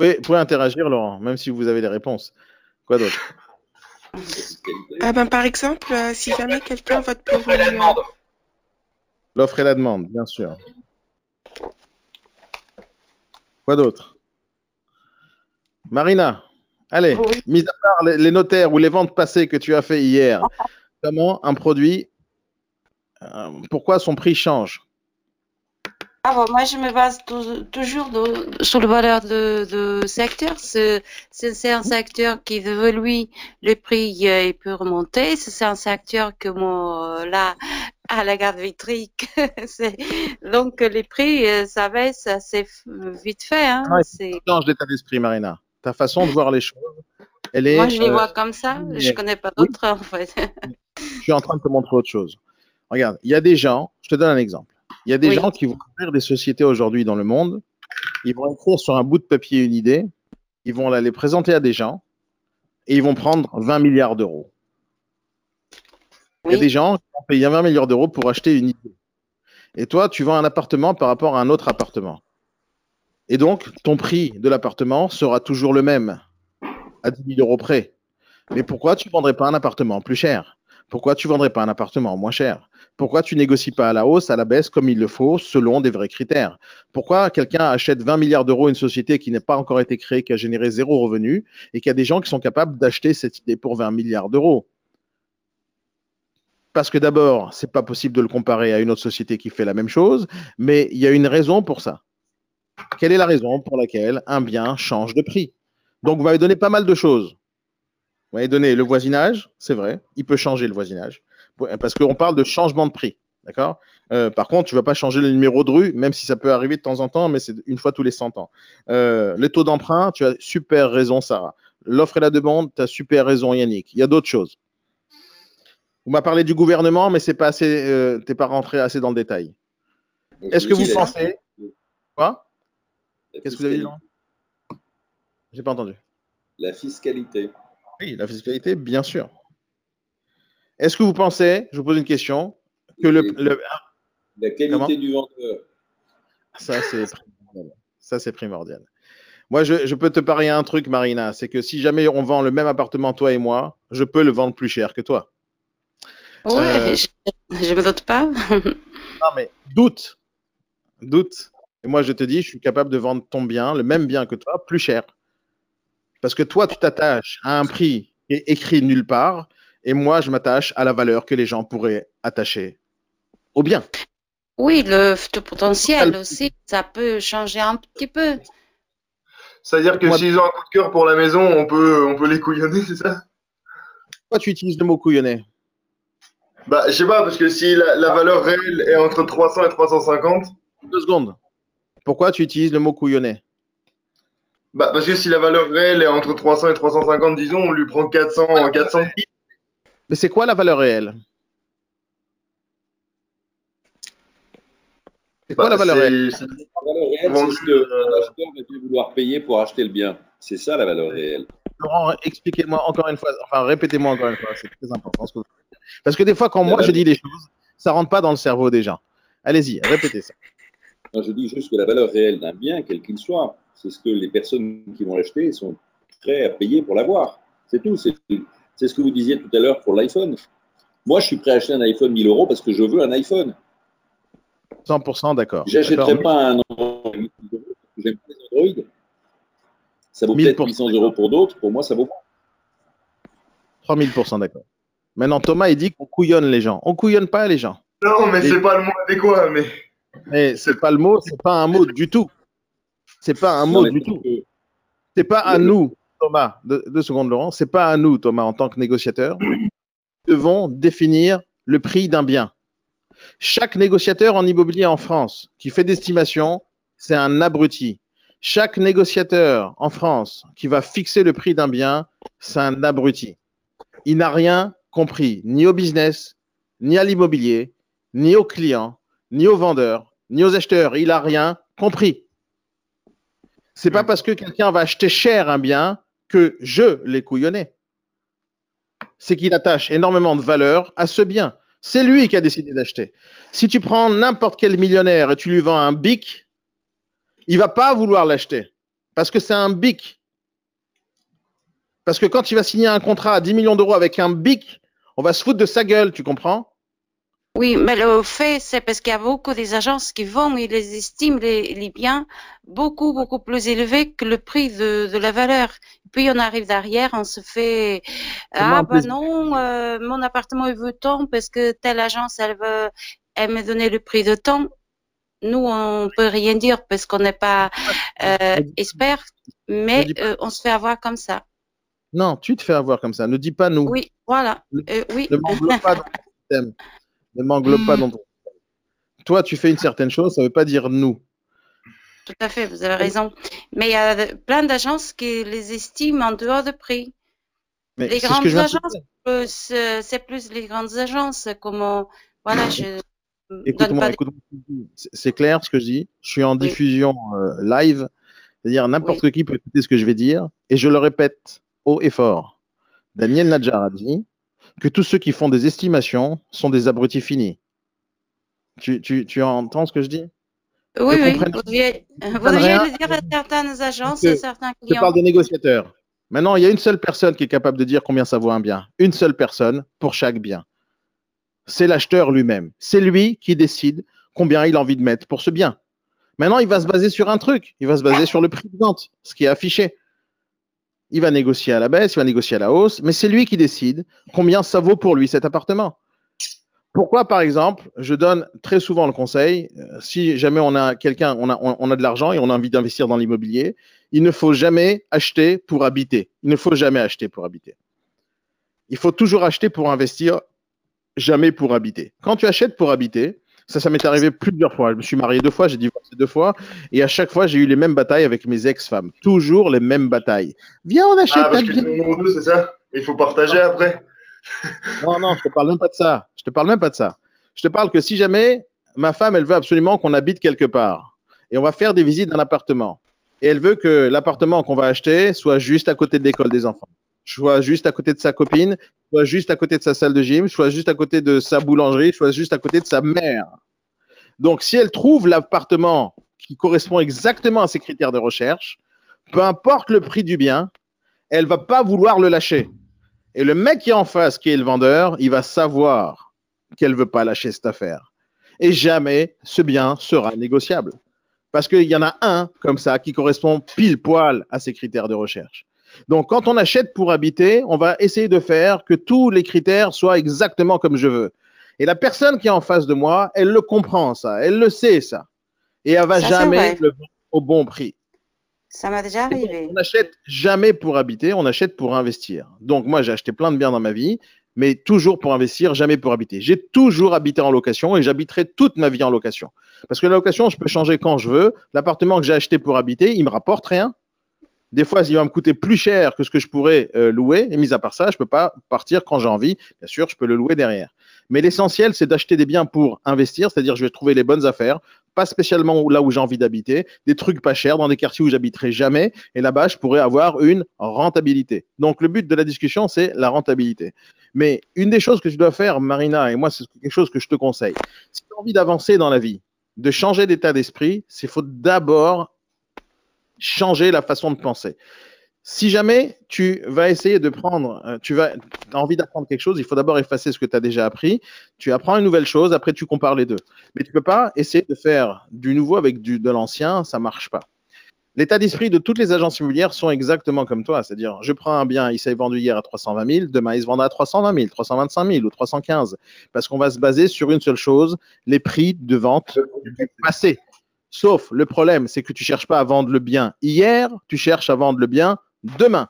Oui, vous pouvez interagir, Laurent, même si vous avez des réponses. Quoi d'autre? Ah ben, Par exemple, euh, si jamais quelqu'un vote pour L'offre et la demande, bien sûr. Quoi d'autre? Marina Allez, mis à part les, notaires ou les ventes passées que tu as fait hier, comment un produit, euh, pourquoi son prix change? Ah moi, je me base toujours sur le valeur de, secteur. C'est un secteur qui évolue, le prix euh, peut remonter. C'est un secteur que moi, là, à la garde vitrique, donc les prix, euh, ça baisse assez vite fait. Hein. change d'état d'esprit, Marina ta façon de voir les choses, elle est. Moi, je les vois euh, comme ça. Je connais pas d'autres, en fait. je suis en train de te montrer autre chose. Regarde, il y a des gens, je te donne un exemple. Il y a des gens qui vont ouvrir des sociétés aujourd'hui dans le monde. Ils vont écrire sur un bout de papier une idée. Ils vont la les présenter à des gens et ils vont prendre 20 milliards d'euros. Il y a des gens qui vont payer 20 milliards d'euros pour acheter une idée. Et toi, tu vends un appartement par rapport à un autre appartement. Et donc, ton prix de l'appartement sera toujours le même, à 10 000 euros près. Mais pourquoi tu ne vendrais pas un appartement plus cher? Pourquoi tu ne vendrais pas un appartement moins cher? Pourquoi tu négocies pas à la hausse, à la baisse, comme il le faut, selon des vrais critères? Pourquoi quelqu'un achète 20 milliards d'euros une société qui n'a pas encore été créée, qui a généré zéro revenu, et qu'il y a des gens qui sont capables d'acheter cette idée pour 20 milliards d'euros? Parce que d'abord, ce n'est pas possible de le comparer à une autre société qui fait la même chose, mais il y a une raison pour ça. Quelle est la raison pour laquelle un bien change de prix? Donc, vous m'avez donné pas mal de choses. Vous m'avez donné le voisinage, c'est vrai, il peut changer le voisinage, parce qu'on parle de changement de prix. D'accord? Euh, Par contre, tu ne vas pas changer le numéro de rue, même si ça peut arriver de temps en temps, mais c'est une fois tous les 100 ans. Euh, les taux d'emprunt, tu as super raison, Sarah. L'offre et la demande, tu as super raison, Yannick. Il y a d'autres choses. Vous m'avez parlé du gouvernement, mais c'est pas assez, euh, t'es pas rentré assez dans le détail. Est-ce que vous pensez Quoi? Qu'est-ce que vous avez dit J'ai pas entendu. La fiscalité. Oui, la fiscalité, bien sûr. Est-ce que vous pensez, je vous pose une question, que le, la qualité du vendeur. Ça c'est primordial. Ça c'est primordial. Moi, je, je, peux te parier un truc, Marina, c'est que si jamais on vend le même appartement, toi et moi, je peux le vendre plus cher que toi. Ouais, euh, je ne me doute pas. non, mais doute. Doute. Et moi, je te dis, je suis capable de vendre ton bien, le même bien que toi, plus cher. Parce que toi, tu t'attaches à un prix qui est écrit nulle part, et moi, je m'attache à la valeur que les gens pourraient attacher au bien. Oui, le potentiel aussi, ça peut changer un petit peu. C'est-à-dire que s'ils ont un coup de cœur pour la maison, on peut, on peut les couillonner, c'est ça? Pourquoi tu utilises le mot couillonner bah, je sais pas, parce que si la, valeur réelle est entre 300 et 350. Deux secondes. Pourquoi tu utilises le mot couillonner Bah, parce que si la valeur réelle est entre 300 et 350, disons, on lui prend 400, 400. Mais c'est quoi la valeur réelle? C'est quoi la valeur réelle? La valeur réelle, c'est ce que l'acheteur va vouloir payer pour acheter le bien. C'est ça la valeur réelle. Laurent, expliquez-moi encore une fois, enfin répétez-moi encore une fois, c'est très important ce que vous parce que des fois, quand moi je dis les choses, ça rentre pas dans le cerveau des gens. Allez-y, répétez ça. Je dis juste que la valeur réelle d'un bien, quel qu'il soit, c'est ce que les personnes qui vont l'acheter sont prêtes à payer pour l'avoir. C'est tout. C'est ce que vous disiez tout à l'heure pour l'iPhone. Moi, je suis prêt à acheter un iPhone 1000 euros parce que je veux un iPhone. 100% d'accord. J'achèterai pas un Android. J'aime pas les Android. Ça vaut peut-être 800 euros pour d'autres. Pour moi, ça vaut pas. 3000% d'accord. Maintenant, Thomas, il dit qu'on couillonne les gens. On couillonne pas les gens. Non, mais c'est pas le mot adéquat. Mais, mais c'est pas le mot, c'est pas un mot du tout. C'est pas un mot du tout. C'est pas à nous, Thomas, deux, secondes, Laurent, c'est pas à nous, Thomas, en tant que négociateur, devons définir le prix d'un bien. Chaque négociateur en immobilier en France qui fait d'estimation, c'est un abruti. Chaque négociateur en France qui va fixer le prix d'un bien, c'est un abruti. Il n'a rien compris ni au business, ni à l'immobilier, ni aux clients, ni aux vendeurs, ni aux acheteurs. Il n'a rien compris. C'est pas parce que quelqu'un va acheter cher un bien que je l'ai couillonné. C'est qu'il attache énormément de valeur à ce bien. C'est lui qui a décidé d'acheter. Si tu prends n'importe quel millionnaire et tu lui vends un bic, il va pas vouloir l'acheter parce que c'est un bic. Parce que quand il va signer un contrat à 10 millions d'euros avec un BIC, on va se foutre de sa gueule, tu comprends? Oui, mais le fait, c'est parce qu'il y a beaucoup des agences qui vont et les estiment les, biens beaucoup, beaucoup plus élevés que le prix de, la valeur. Puis on arrive derrière, on se fait Ah ben non, euh, mon appartement il veut tant parce que telle agence elle veut elle me donner le prix de temps. Nous, on peut rien dire parce qu'on n'est pas euh, expert, mais euh, on se fait avoir comme ça. Non, tu te fais avoir comme ça. Ne dis pas nous. Oui, voilà. Euh, oui. Ne pas dans ton système. Ne m'englobe pas dans ton. Toi, tu fais une certaine chose, ça ne veut pas dire nous. Tout à fait, vous avez raison. Mais il y a plein d'agences qui les estiment en dehors de prix. Mais les grandes agences, euh, c'est plus les grandes agences. Comment, voilà, je. Écoute-moi, c'est clair ce que je dis. Je suis en diffusion euh, live, c'est-à-dire n'importe qui peut écouter ce que je vais dire, et je le répète haut et fort. Daniel Nadjar a dit que tous ceux qui font des estimations sont des abrutis finis. Tu, tu, tu entends ce que je dis? Oui, oui. Vous devriez, le dire à certaines agences et certains clients. Je parle des négociateurs. Maintenant, il y a une seule personne qui est capable de dire combien ça vaut un bien. Une seule personne pour chaque bien. C'est l'acheteur lui-même. C'est lui qui décide combien il a envie de mettre pour ce bien. Maintenant, il va se baser sur un truc. Il va se baser sur le prix de vente, ce qui est affiché il va négocier à la baisse, il va négocier à la hausse, mais c'est lui qui décide combien ça vaut pour lui cet appartement. Pourquoi, par exemple, je donne très souvent le conseil, euh, si jamais on a quelqu'un, on a, on a de l'argent et on a envie d'investir dans l'immobilier, il ne faut jamais acheter pour habiter. Il ne faut jamais acheter pour habiter. Il faut toujours acheter pour investir. jamais pour habiter. Quand tu achètes pour habiter, ça, ça m'est arrivé plusieurs fois. Je me suis marié deux fois, j'ai divorcé deux fois, et à chaque fois, j'ai eu les mêmes batailles avec mes ex-femmes. Toujours les mêmes batailles. Viens, on achète. Ah, parce que deux, c'est ça? Il faut partager après. non, non, je te parle même pas de ça. Je te parle même pas de ça. Je te parle que si jamais ma femme, elle veut absolument qu'on habite quelque part, et on va faire des visites d'un appartement, et elle veut que l'appartement qu'on va acheter soit juste à côté de l'école des enfants soit juste à côté de sa copine, soit juste à côté de sa salle de gym, soit juste à côté de sa boulangerie, soit juste à côté de sa mère. Donc, si elle trouve l'appartement qui correspond exactement à ses critères de recherche, peu importe le prix du bien, elle va pas vouloir le lâcher. Et le mec qui est en face, qui est le vendeur, il va savoir qu'elle veut pas lâcher cette affaire. Et jamais ce bien sera négociable. Parce qu'il y en a un comme ça qui correspond pile poil à ses critères de recherche. Donc, quand on achète pour habiter, on va essayer de faire que tous les critères soient exactement comme je veux. Et la personne qui est en face de moi, elle le comprend, ça. Elle le sait, ça. Et elle va jamais le vendre au bon prix. Ça m'a déjà arrivé. on n'achète jamais pour habiter, on achète pour investir. Donc, moi, j'ai acheté plein de biens dans ma vie, mais toujours pour investir, jamais pour habiter. J'ai toujours habité en location et j'habiterai toute ma vie en location. Parce que la location, je peux changer quand je veux. L'appartement que j'ai acheté pour habiter, il me rapporte rien. Des fois, il va me coûter plus cher que ce que je pourrais euh, louer. Et mis à part ça, je ne peux pas partir quand j'ai envie. Bien sûr, je peux le louer derrière. Mais l'essentiel, c'est d'acheter des biens pour investir, c'est-à-dire je vais trouver les bonnes affaires, pas spécialement là où j'ai envie d'habiter, des trucs pas chers, dans des quartiers où j'habiterai jamais. Et là-bas, je pourrais avoir une rentabilité. Donc, le but de la discussion, c'est la rentabilité. Mais une des choses que tu dois faire, Marina, et moi, c'est quelque chose que je te conseille. Si tu as envie d'avancer dans la vie, de changer d'état d'esprit, c'est faut d'abord changer la façon de penser. Si jamais tu vas essayer de prendre, euh, tu vas, as envie d'apprendre quelque chose, il faut d'abord effacer ce que tu as déjà appris. Tu apprends une nouvelle chose, après tu compares les deux. Mais tu ne peux pas essayer de faire du nouveau avec du, de l'ancien, ça ne marche pas. L'état d'esprit de toutes les agences immobilières sont exactement comme toi. C'est-à-dire, je prends un bien, il s'est vendu hier à 320 000, demain il se vendra à 320 000, 325 000 ou 315. Parce qu'on va se baser sur une seule chose, les prix de vente du passé. Sauf le problème, c'est que tu ne cherches pas à vendre le bien hier, tu cherches à vendre le bien demain.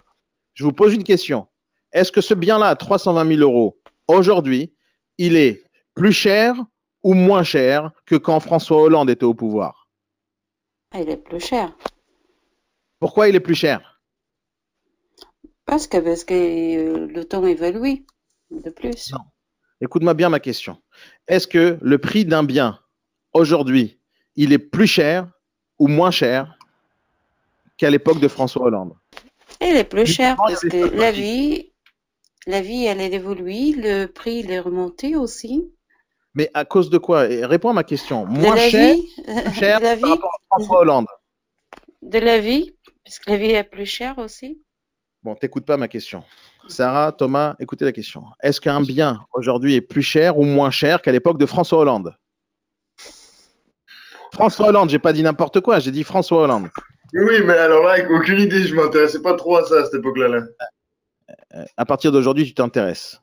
Je vous pose une question. Est-ce que ce bien-là à 320 000 euros, aujourd'hui, il est plus cher ou moins cher que quand François Hollande était au pouvoir? Ah, Il est plus cher. Pourquoi il est plus cher? Parce que, parce que euh, le temps évolue de plus. Non. Écoute-moi bien ma question. Est-ce que le prix d'un bien aujourd'hui il est plus cher ou moins cher qu'à l'époque de François Hollande Il est plus cher parce que la vie, la vie, elle est évoluée, le prix, il est remonté aussi. Mais à cause de quoi? Réponds à ma question. Moins cher, cher par rapport à François Hollande? De la vie, parce que la vie est plus chère aussi. Bon, t'écoutes pas ma question. Sarah, Thomas, écoutez la question. Est-ce qu'un bien aujourd'hui est plus cher ou moins cher qu'à l'époque de François Hollande? François Hollande, j'ai pas dit n'importe quoi, j'ai dit François Hollande. Oui, mais alors là, aucune idée, je m'intéressais pas trop à ça à cette époque-là. À partir d'aujourd'hui, tu t'intéresses.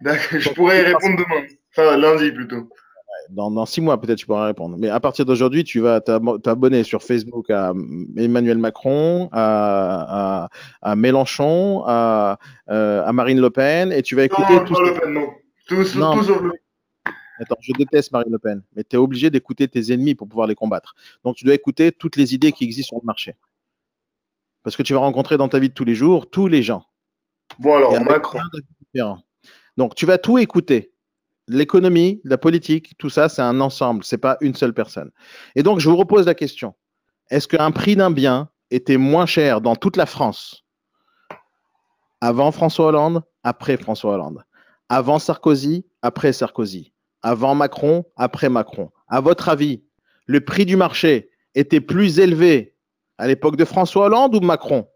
D'accord, je pourrais y répondre demain. Enfin, lundi plutôt. Dans, six mois, peut-être, tu pourras répondre. Mais à partir d'aujourd'hui, tu vas t'abonner sur Facebook à Emmanuel Macron, à, Mélenchon, à, euh, à, Marine Le Pen, et tu vas écouter. Non, tout Le Pen, non. Tout, non. tout sauf le Attends, je déteste Marine Le Pen, mais tu es obligé d'écouter tes ennemis pour pouvoir les combattre. Donc tu dois écouter toutes les idées qui existent sur le marché. Parce que tu vas rencontrer dans ta vie de tous les jours tous les gens. Bon alors, Macron. Donc tu vas tout écouter. L'économie, la politique, tout ça, c'est un ensemble, c'est pas une seule personne. Et donc je vous repose la question. Est-ce qu'un prix d'un bien était moins cher dans toute la France avant François Hollande, après François Hollande, avant Sarkozy, après Sarkozy, avant Macron, après Macron. À votre avis, le prix du marché était plus élevé à l'époque de François Hollande ou Macron?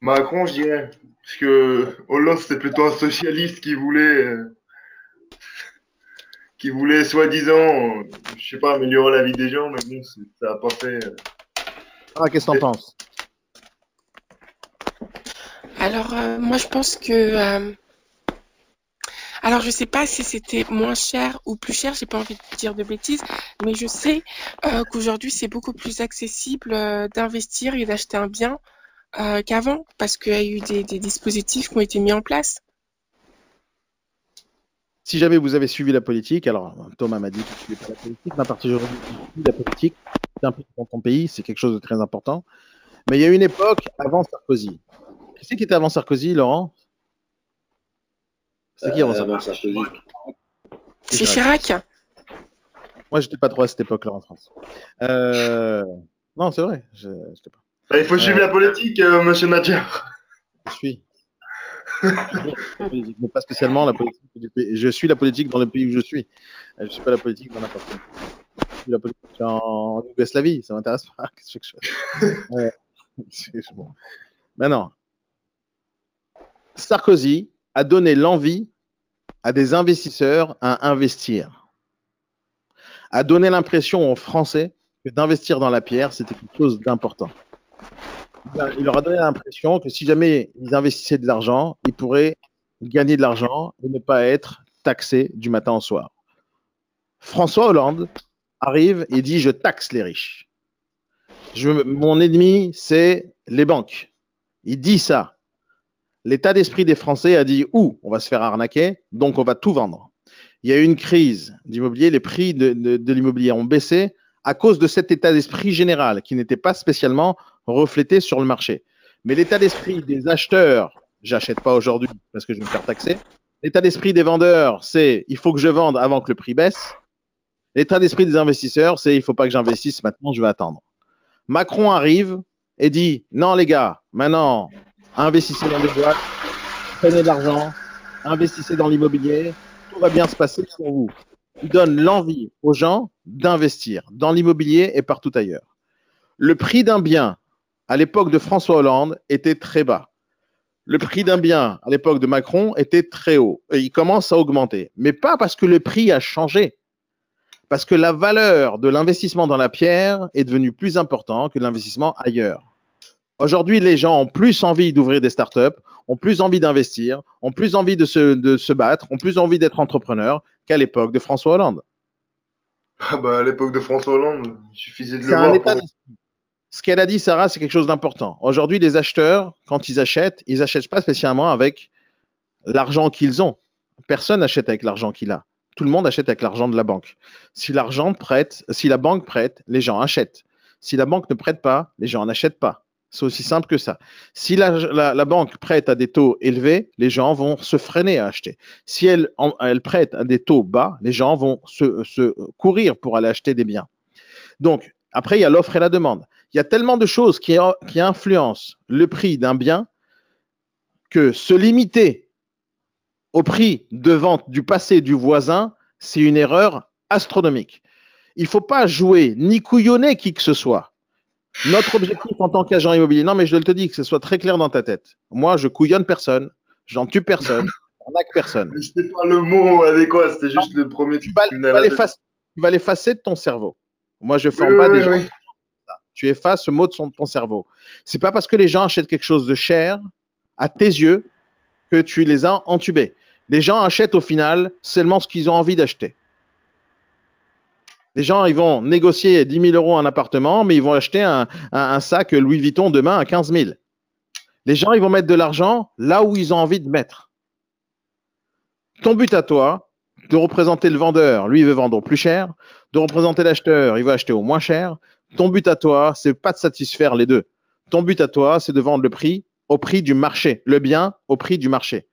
Macron, je dirais. Parce que Hollande, c'était plutôt un socialiste qui voulait, euh, qui voulait soi-disant, je sais pas, améliorer la vie des gens, mais bon, ça n'a pas fait. Euh. Ah, qu'est-ce que t'en penses? Alors, euh, moi, je pense que alors, je ne sais pas si c'était moins cher ou plus cher, j'ai pas envie de dire de bêtises, mais je sais euh, qu'aujourd'hui, c'est beaucoup plus accessible euh, d'investir et d'acheter un bien euh, qu'avant, parce qu'il y a eu des, dispositifs qui ont été mis en place. Si jamais vous avez suivi la politique, alors Thomas m'a dit que tu ne pas la politique, à partir d'aujourd'hui, la politique, c'est peu dans ton pays, c'est quelque chose de très important. Mais il y a une époque avant Sarkozy. C'est qui était avant Sarkozy, Laurent? C'est qui avant euh, Sarkozy C'est Chirac. Moi, j'étais pas trop à cette époque-là en France. Euh, non, c'est vrai. Je, pas. Bah, il faut suivre la politique, euh, monsieur Nadia. Je suis. mais pas spécialement la politique Je suis la politique dans le pays où je suis. Je ne suis pas la politique dans n'importe quel Je suis la politique en Yougoslavie, ça m'intéresse pas. Qu'est-ce que je fais? Bon. Maintenant, Sarkozy a donné l'envie à des investisseurs à investir. A donné l'impression aux Français que d'investir dans la pierre, c'était quelque chose d'important il leur a donné l'impression que si jamais ils investissaient de l'argent, ils pourraient gagner de l'argent et ne pas être taxés du matin au soir. François Hollande arrive et dit Je taxe les riches. mon ennemi, c'est les banques. Il dit ça. L'état d'esprit des Français a dit Ouh, on va se faire arnaquer, donc on va tout vendre. Il y a eu une crise d'immobilier, les prix de l'immobilier ont baissé à cause de cet état d'esprit général qui n'était pas spécialement reflété sur le marché. Mais l'état d'esprit des acheteurs, j'achète pas aujourd'hui parce que je vais me faire taxer. L'état d'esprit des vendeurs, c'est il faut que je vende avant que le prix baisse. L'état d'esprit des investisseurs, c'est il faut pas que j'investisse maintenant, je vais attendre. Macron arrive et dit non les gars, maintenant investissez dans les boîtes, prenez de l'argent, investissez dans l'immobilier, tout va bien se passer pour vous donne l'envie aux gens d'investir dans l'immobilier et partout ailleurs. Le prix d'un bien à l'époque de François Hollande était très bas. Le prix d'un bien à l'époque de Macron était très haut et il commence à augmenter. Mais pas parce que le prix a changé, parce que la valeur de l'investissement dans la pierre est devenue plus importante que l'investissement ailleurs. Aujourd'hui, les gens ont plus envie d'ouvrir des startups, ont plus envie d'investir, ont plus envie de se, de se battre, ont plus envie d'être entrepreneurs qu'à l'époque de François Hollande. Ah bah à l'époque de François Hollande, il suffisait de le voir. Ce qu'elle a dit, Sarah, c'est quelque chose d'important. Aujourd'hui, les acheteurs, quand ils achètent, ils n'achètent pas spécialement avec l'argent qu'ils ont. Personne n'achète avec l'argent qu'il a. Tout le monde achète avec l'argent de la banque. Si l'argent prête, si la banque prête, les gens achètent. Si la banque ne prête pas, les gens n'achètent pas. C'est aussi simple que ça. Si la, banque prête à des taux élevés, les gens vont se freiner à acheter. Si elle, elle prête à des taux bas, les gens vont se, courir pour aller acheter des biens. Donc, après, il y a l'offre et la demande. Il y a tellement de choses qui, qui influencent le prix d'un bien que se limiter au prix de vente du passé du voisin, c'est une erreur astronomique. Il ne faut pas jouer ni couillonner qui que ce soit. Notre objectif en tant qu'agent immobilier, non, mais je te dis que ce soit très clair dans ta tête. Moi, je couillonne personne, j'en tue personne, j'en que personne. Ce n'est pas le mot adéquat, c'était juste le premier tu vas, tu, vas l'effacer de ton cerveau. Moi, je ne forme pas des gens. Tu effaces ce mot de ton cerveau. C'est pas parce que les gens achètent quelque chose de cher à tes yeux que tu les as entubés. Les gens achètent au final seulement ce qu'ils ont envie d'acheter. Les gens, ils vont négocier 10 000 euros un appartement, mais ils vont acheter un, sac Louis Vuitton demain à 15 000. Les gens, ils vont mettre de l'argent là où ils ont envie de mettre. Ton but à toi, de représenter le vendeur, lui, il veut vendre au plus cher, de représenter l'acheteur, il veut acheter au moins cher. Ton but à toi, c'est pas de satisfaire les deux. Ton but à toi, c'est de vendre le prix au prix du marché, le bien au prix du marché.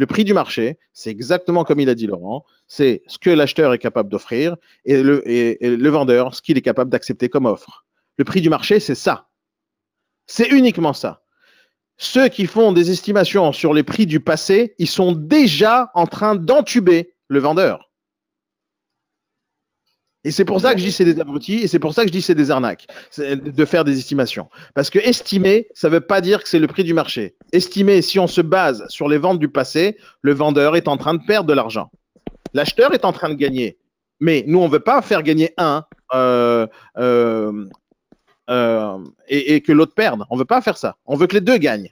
Le prix du marché, c'est exactement comme il a dit Laurent, c'est ce que l'acheteur est capable d'offrir et le, vendeur, ce qu'il est capable d'accepter comme offre. Le prix du marché, c'est ça. C'est uniquement ça. Ceux qui font des estimations sur les prix du passé, ils sont déjà en train d'entuber le vendeur. Et c'est pour ça que je dis c'est des abrutis et c'est pour ça que je dis c'est des arnaques de faire des estimations. Parce que estimer, ça ne veut pas dire que c'est le prix du marché. Estimer, si on se base sur les ventes du passé, le vendeur est en train de perdre de l'argent. L'acheteur est en train de gagner. Mais nous, on ne veut pas faire gagner un euh, euh, euh, et, et, que l'autre perde. On ne veut pas faire ça. On veut que les deux gagnent.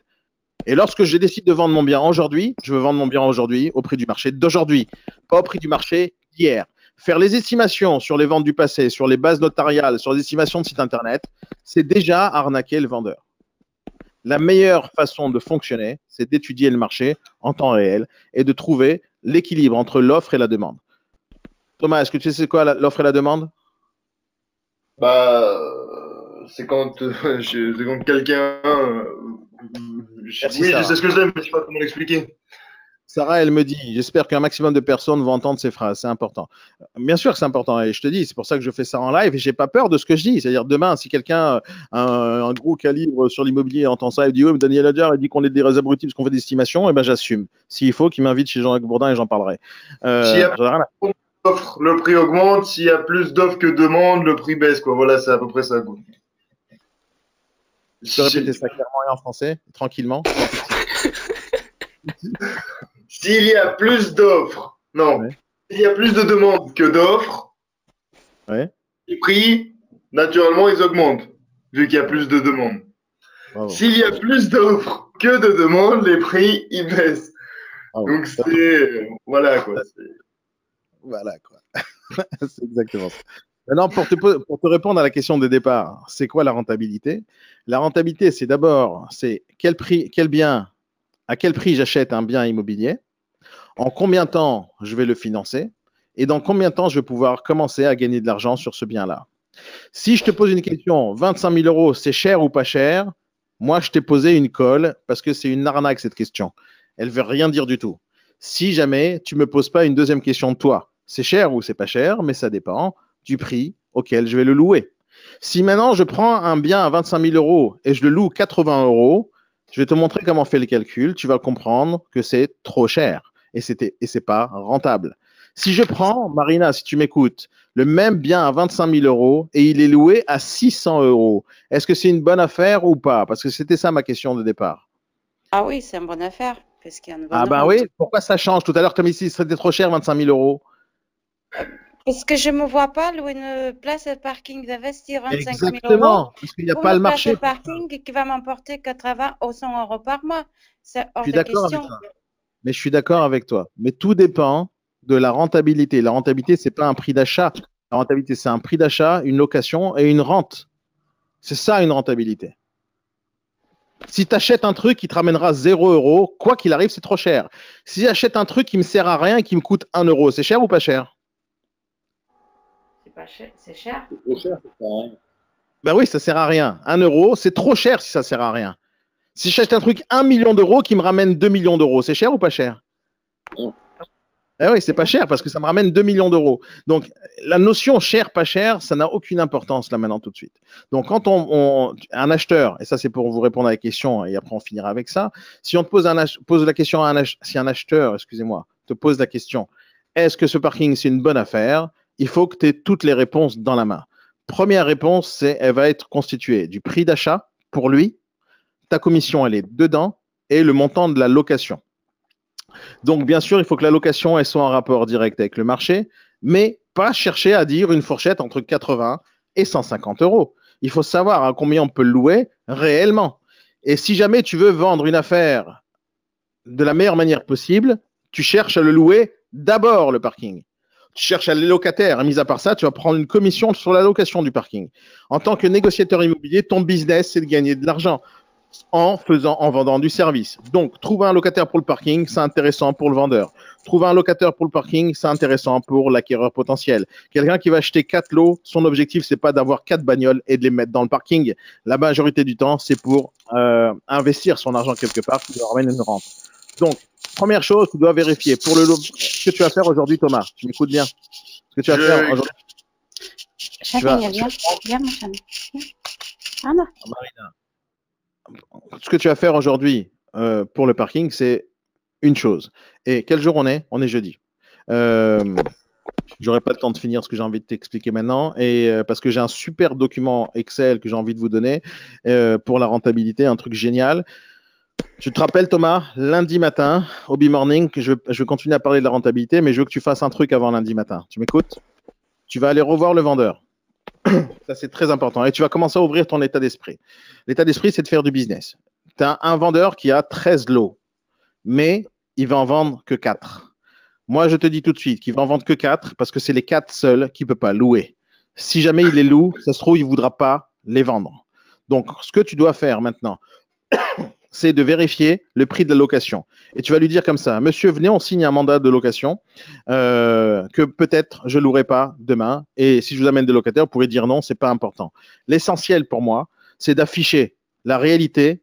Et lorsque je décide de vendre mon bien aujourd'hui, je veux vendre mon bien aujourd'hui au prix du marché d'aujourd'hui, pas au prix du marché d'hier faire les estimations sur les ventes du passé, sur les bases notariales, sur les estimations de site internet, c'est déjà arnaquer le vendeur. La meilleure façon de fonctionner, c'est d'étudier le marché en temps réel et de trouver l'équilibre entre l'offre et la demande. Thomas, est-ce que tu sais quoi l'offre et la demande? Bah, c'est quand, euh, quand quelqu'un. Euh, oui, je sais ce que c'est, mais je sais pas comment l'expliquer. Sarah, elle me dit, j'espère qu'un maximum de personnes vont entendre ces phrases, c'est important. Bien sûr que c'est important, et je te dis, c'est pour ça que je fais ça en live, et j'ai pas peur de ce que je dis. C'est-à-dire, demain, si quelqu'un, un, un, gros calibre sur l'immobilier, entend ça et dit, oui, Daniel Adjar, il dit qu'on est des abrutis parce qu'on fait des estimations, et eh ben j'assume. S'il faut, qu'il m'invite chez Jean-Jacques Bourdin et j'en parlerai. Euh, s'il y a plus d'offres, le prix augmente. S'il y a plus d'offres que de demandes, le prix baisse. Quoi. Voilà, c'est à peu près ça. Quoi. Je peux répéter ça clairement et en français, tranquillement. S'il y a plus d'offres, non, s'il y a plus de demandes que d'offres, les prix, naturellement, ils augmentent, vu qu'il y a plus de demandes. S'il y a plus d'offres que de demandes, les prix, ils baissent. Donc, c'est. Voilà, quoi. Voilà, quoi. c'est exactement ça. Maintenant, pour te, pour te, répondre à la question de départ, c'est quoi la rentabilité? La rentabilité, c'est d'abord, c'est quel prix, quel bien, à quel prix j'achète un bien immobilier? En combien de temps je vais le financer et dans combien de temps je vais pouvoir commencer à gagner de l'argent sur ce bien-là. Si je te pose une question, 25 000 euros, c'est cher ou pas cher? Moi, je t'ai posé une colle parce que c'est une arnaque cette question. Elle ne veut rien dire du tout. Si jamais tu ne me poses pas une deuxième question de toi, c'est cher ou c'est pas cher, mais ça dépend du prix auquel je vais le louer. Si maintenant je prends un bien à 25 000 euros et je le loue 80 euros, je vais te montrer comment on fait le calcul. Tu vas comprendre que c'est trop cher et c'était et c'est pas rentable. Si je prends, Marina, si tu m'écoutes, le même bien à 25 000 euros et il est loué à 600 euros, est-ce que c'est une bonne affaire ou pas? Parce que c'était ça ma question de départ. Ah oui, c'est une bonne affaire. Parce qu'il y a une bonne ah ben oui, pourquoi ça change? Tout à l'heure, comme ici, c'était trop cher, 25 000 euros. Parce que je ne me vois pas louer une place de parking d'investir 25 000 euros. Exactement, parce qu'il n'y a pas le marché. Une place de parking qui va m'emporter 80 ou 100 euros par mois. C'est hors de question. Mais je suis d'accord avec toi. Mais tout dépend de la rentabilité. La rentabilité, ce n'est pas un prix d'achat. La rentabilité, c'est un prix d'achat, une location et une rente. C'est ça une rentabilité. Si tu achètes un truc qui te ramènera 0 euros, quoi qu'il arrive, c'est trop cher. Si j'achète un truc qui me sert à rien et qui me coûte 1 euro, c'est cher ou pas cher? C'est pas cher, c'est cher. C'est trop cher, ça sert à rien. Ben oui, ça sert à rien. 1 euro, c'est trop cher si ça sert à rien. Si j'achète un truc 1 million d'euros qui me ramène 2 millions d'euros, c'est cher ou pas cher Eh oui, c'est pas cher parce que ça me ramène 2 millions d'euros. Donc, la notion cher, pas cher, ça n'a aucune importance là maintenant tout de suite. Donc, quand on, un acheteur, et ça c'est pour vous répondre à la question et après on finira avec ça, si on te pose, un, pose la question à un, si un acheteur, excusez-moi, te pose la question, est-ce que ce parking c'est une bonne affaire? Il faut que tu aies toutes les réponses dans la main. Première réponse, c'est elle va être constituée du prix d'achat pour lui, ta commission, elle est dedans et le montant de la location. Donc, bien sûr, il faut que la location soit en rapport direct avec le marché, mais pas chercher à dire une fourchette entre 80 et 150 euros. Il faut savoir à combien on peut louer réellement. Et si jamais tu veux vendre une affaire de la meilleure manière possible, tu cherches à le louer d'abord le parking. Tu cherches à les locataires. Mis à part ça, tu vas prendre une commission sur la location du parking. En tant que négociateur immobilier, ton business, c'est de gagner de l'argent en faisant, en vendant du service. Donc, trouver un locataire pour le parking, c'est intéressant pour le vendeur. Trouver un locataire pour le parking, c'est intéressant pour l'acquéreur potentiel. Quelqu'un qui va acheter quatre lots, son objectif, c'est pas d'avoir quatre bagnoles et de les mettre dans le parking. La majorité du temps, c'est pour euh, investir son argent quelque part qui lui ramène une rente. Donc, première chose, tu dois vérifier pour le lot, ce que tu vas faire aujourd'hui, Thomas. Tu m'écoutes bien. Ce que tu vas faire aujourd'hui. Marina ce que tu vas faire aujourd'hui euh, pour le parking, c'est une chose. Et quel jour on est? On est jeudi. Euh, J'aurai pas le temps de finir ce que j'ai envie de t'expliquer maintenant, et euh, parce que j'ai un super document Excel que j'ai envie de vous donner euh, pour la rentabilité, un truc génial. Tu te rappelles, Thomas, lundi matin, au B-Morning, je, je vais continuer à parler de la rentabilité, mais je veux que tu fasses un truc avant lundi matin. Tu m'écoutes? Tu vas aller revoir le vendeur. Ça, c'est très important. Et tu vas commencer à ouvrir ton état d'esprit. L'état d'esprit, c'est de faire du business. Tu as un vendeur qui a 13 lots, mais il va en vendre que 4. Moi, je te dis tout de suite qu'il va en vendre que 4 parce que c'est les 4 seuls qu'il ne peut pas louer. Si jamais il les loue, ça se trouve, il ne voudra pas les vendre. Donc, ce que tu dois faire maintenant, c'est de vérifier le prix de la location. Et tu vas lui dire comme ça, monsieur, venez, on signe un mandat de location euh, que peut-être je louerai pas demain. Et si je vous amène des locataires, vous pourrez dire non, c'est pas important. L'essentiel pour moi, c'est d'afficher la réalité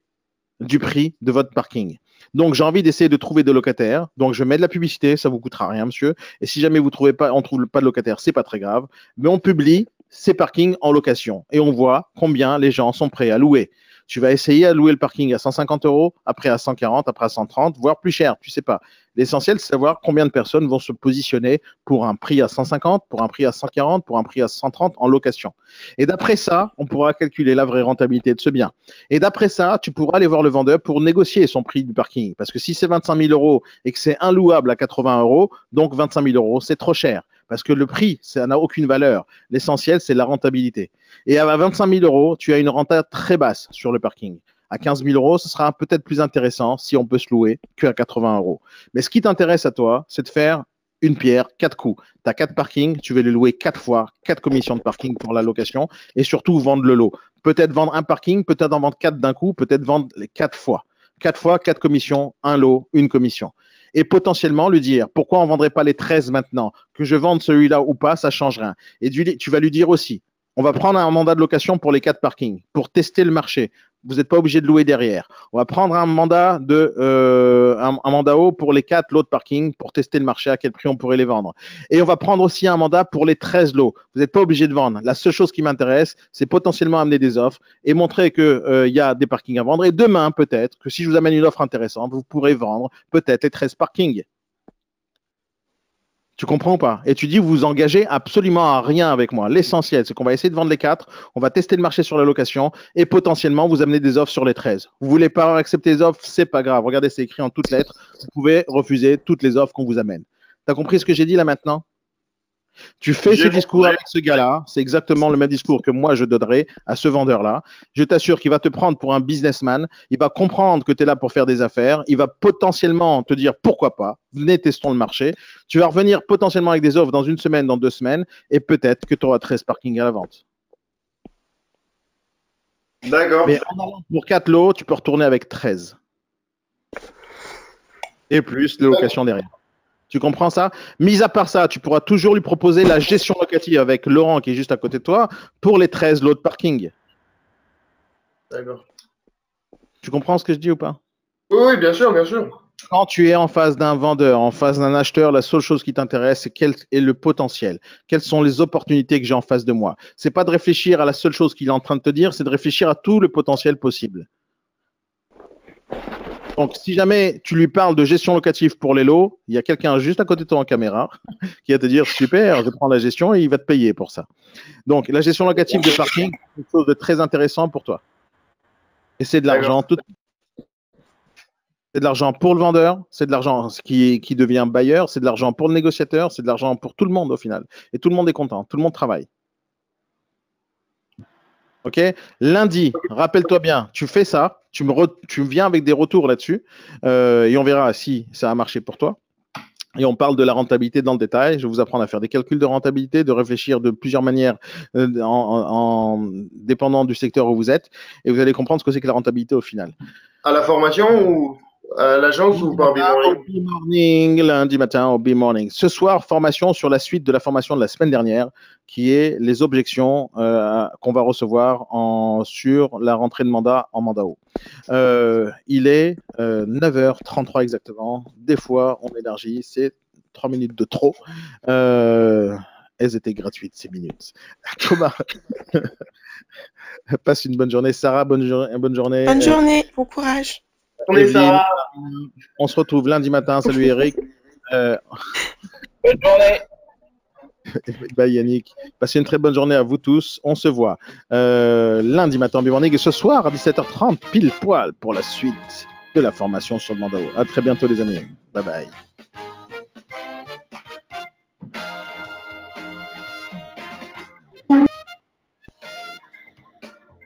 du prix de votre parking. Donc, j'ai envie d'essayer de trouver des locataires. Donc, je mets de la publicité, ça vous coûtera rien, monsieur. Et si jamais vous trouvez pas, on trouve pas de locataires, c'est pas très grave. Mais on publie ces parkings en location et on voit combien les gens sont prêts à louer. Tu vas essayer à louer le parking à 150 euros, après à 140, après à 130, voire plus cher, tu sais pas. L'essentiel, c'est savoir combien de personnes vont se positionner pour un prix à 150, pour un prix à 140, pour un prix à 130 en location. Et d'après ça, on pourra calculer la vraie rentabilité de ce bien. Et d'après ça, tu pourras aller voir le vendeur pour négocier son prix du parking. Parce que si c'est 25 000 euros et que c'est inlouable à 80 euros, donc 25 000 euros, c'est trop cher. Parce que le prix, ça n'a aucune valeur. L'essentiel, c'est la rentabilité. Et à 25 000 euros, tu as une renta très basse sur le parking. À 15 000 euros, ce sera peut-être plus intéressant si on peut se louer qu'à 80 euros. Mais ce qui t'intéresse à toi, c'est de faire une pierre, quatre coups. Tu as quatre parkings, tu veux les louer quatre fois, quatre commissions de parking pour la location et surtout vendre le lot. Peut-être vendre un parking, peut-être en vendre quatre d'un coup, peut-être vendre les quatre fois. Quatre fois, quatre commissions, un lot, une commission et potentiellement lui dire pourquoi on vendrait pas les 13 maintenant? Que je vende celui-là ou pas, ça change rien. Et tu vas lui dire aussi on va prendre un mandat de location pour les quatre parkings pour tester le marché vous n'êtes pas obligé de louer derrière. On va prendre un mandat de euh, un, mandat haut pour les quatre lots de parking pour tester le marché à quel prix on pourrait les vendre. Et on va prendre aussi un mandat pour les 13 lots. Vous n'êtes pas obligé de vendre. La seule chose qui m'intéresse, c'est potentiellement amener des offres et montrer qu'il euh, y a des parkings à vendre. Et demain, peut-être que si je vous amène une offre intéressante, vous pourrez vendre peut-être les 13 parkings. Tu comprends ou pas? Et tu dis, vous vous engagez absolument à rien avec moi. L'essentiel, c'est qu'on va essayer de vendre les quatre, on va tester le marché sur la location et potentiellement vous amener des offres sur les 13. Vous voulez pas accepter les offres, c'est pas grave. Regardez, c'est écrit en toutes lettres. Vous pouvez refuser toutes les offres qu'on vous amène. Tu as compris ce que j'ai dit là maintenant? Tu fais ce discours avec ce gars-là, c'est exactement le même discours que moi je donnerais à ce vendeur-là. Je t'assure qu'il va te prendre pour un businessman, il va comprendre que tu es là pour faire des affaires, il va potentiellement te dire pourquoi pas, venez testons le marché. Tu vas revenir potentiellement avec des offres dans une semaine, dans deux semaines, et peut-être que tu auras 13 parkings à la vente. D'accord. Mais en allant pour 4 lots, tu peux retourner avec 13. Et plus de location derrière. Tu comprends ça? Mis à part ça, tu pourras toujours lui proposer la gestion locative avec Laurent qui est juste à côté de toi pour les 13 lots de parking. D'accord. Tu comprends ce que je dis ou pas? Oui, bien sûr, bien sûr. Quand tu es en face d'un vendeur, en face d'un acheteur, la seule chose qui t'intéresse, c'est quel est le potentiel. Quelles sont les opportunités que j'ai en face de moi? C'est pas de réfléchir à la seule chose qu'il est en train de te dire, c'est de réfléchir à tout le potentiel possible. Donc, si jamais tu lui parles de gestion locative pour les lots, il y a quelqu'un juste à côté de toi en caméra qui va te dire super, je prends la gestion et il va te payer pour ça. Donc, la gestion locative de parking, c'est quelque chose de très intéressant pour toi. Et c'est de l'argent tout. C'est de l'argent pour le vendeur, c'est de l'argent qui, qui devient bailleur, c'est de l'argent pour le négociateur, c'est de l'argent pour tout le monde au final. Et tout le monde est content, tout le monde travaille. OK? Lundi, rappelle-toi bien, tu fais ça, tu me, viens avec des retours là-dessus euh, et on verra si ça a marché pour toi. Et on parle de la rentabilité dans le détail. Je vais vous apprendre à faire des calculs de rentabilité, de réfléchir de plusieurs manières euh, en, dépendant du secteur où vous êtes. Et vous allez comprendre ce que c'est que la rentabilité au final. À la formation ou à l'agence ou par B-Morning Lundi matin au B-Morning. Ce soir, formation sur la suite de la formation de la semaine dernière, qui est les objections euh, qu'on va recevoir en, sur la rentrée de mandat en mandat haut. Euh, il est 9h33 euh, exactement. Des fois, on élargit, c'est 3 minutes de trop. elles étaient gratuites, ces minutes. Thomas, passe une bonne journée. Sarah, bonne, bonne journée. Bonne journée, bon courage. On se retrouve lundi matin. Salut Eric. Euh, bonne journée. Bye Yannick. Passez une très bonne journée à vous tous. On se voit euh, lundi matin Morning et ce soir à 17h30 pile poil pour la suite de la formation sur le mandat. À très bientôt les amis. Bye bye.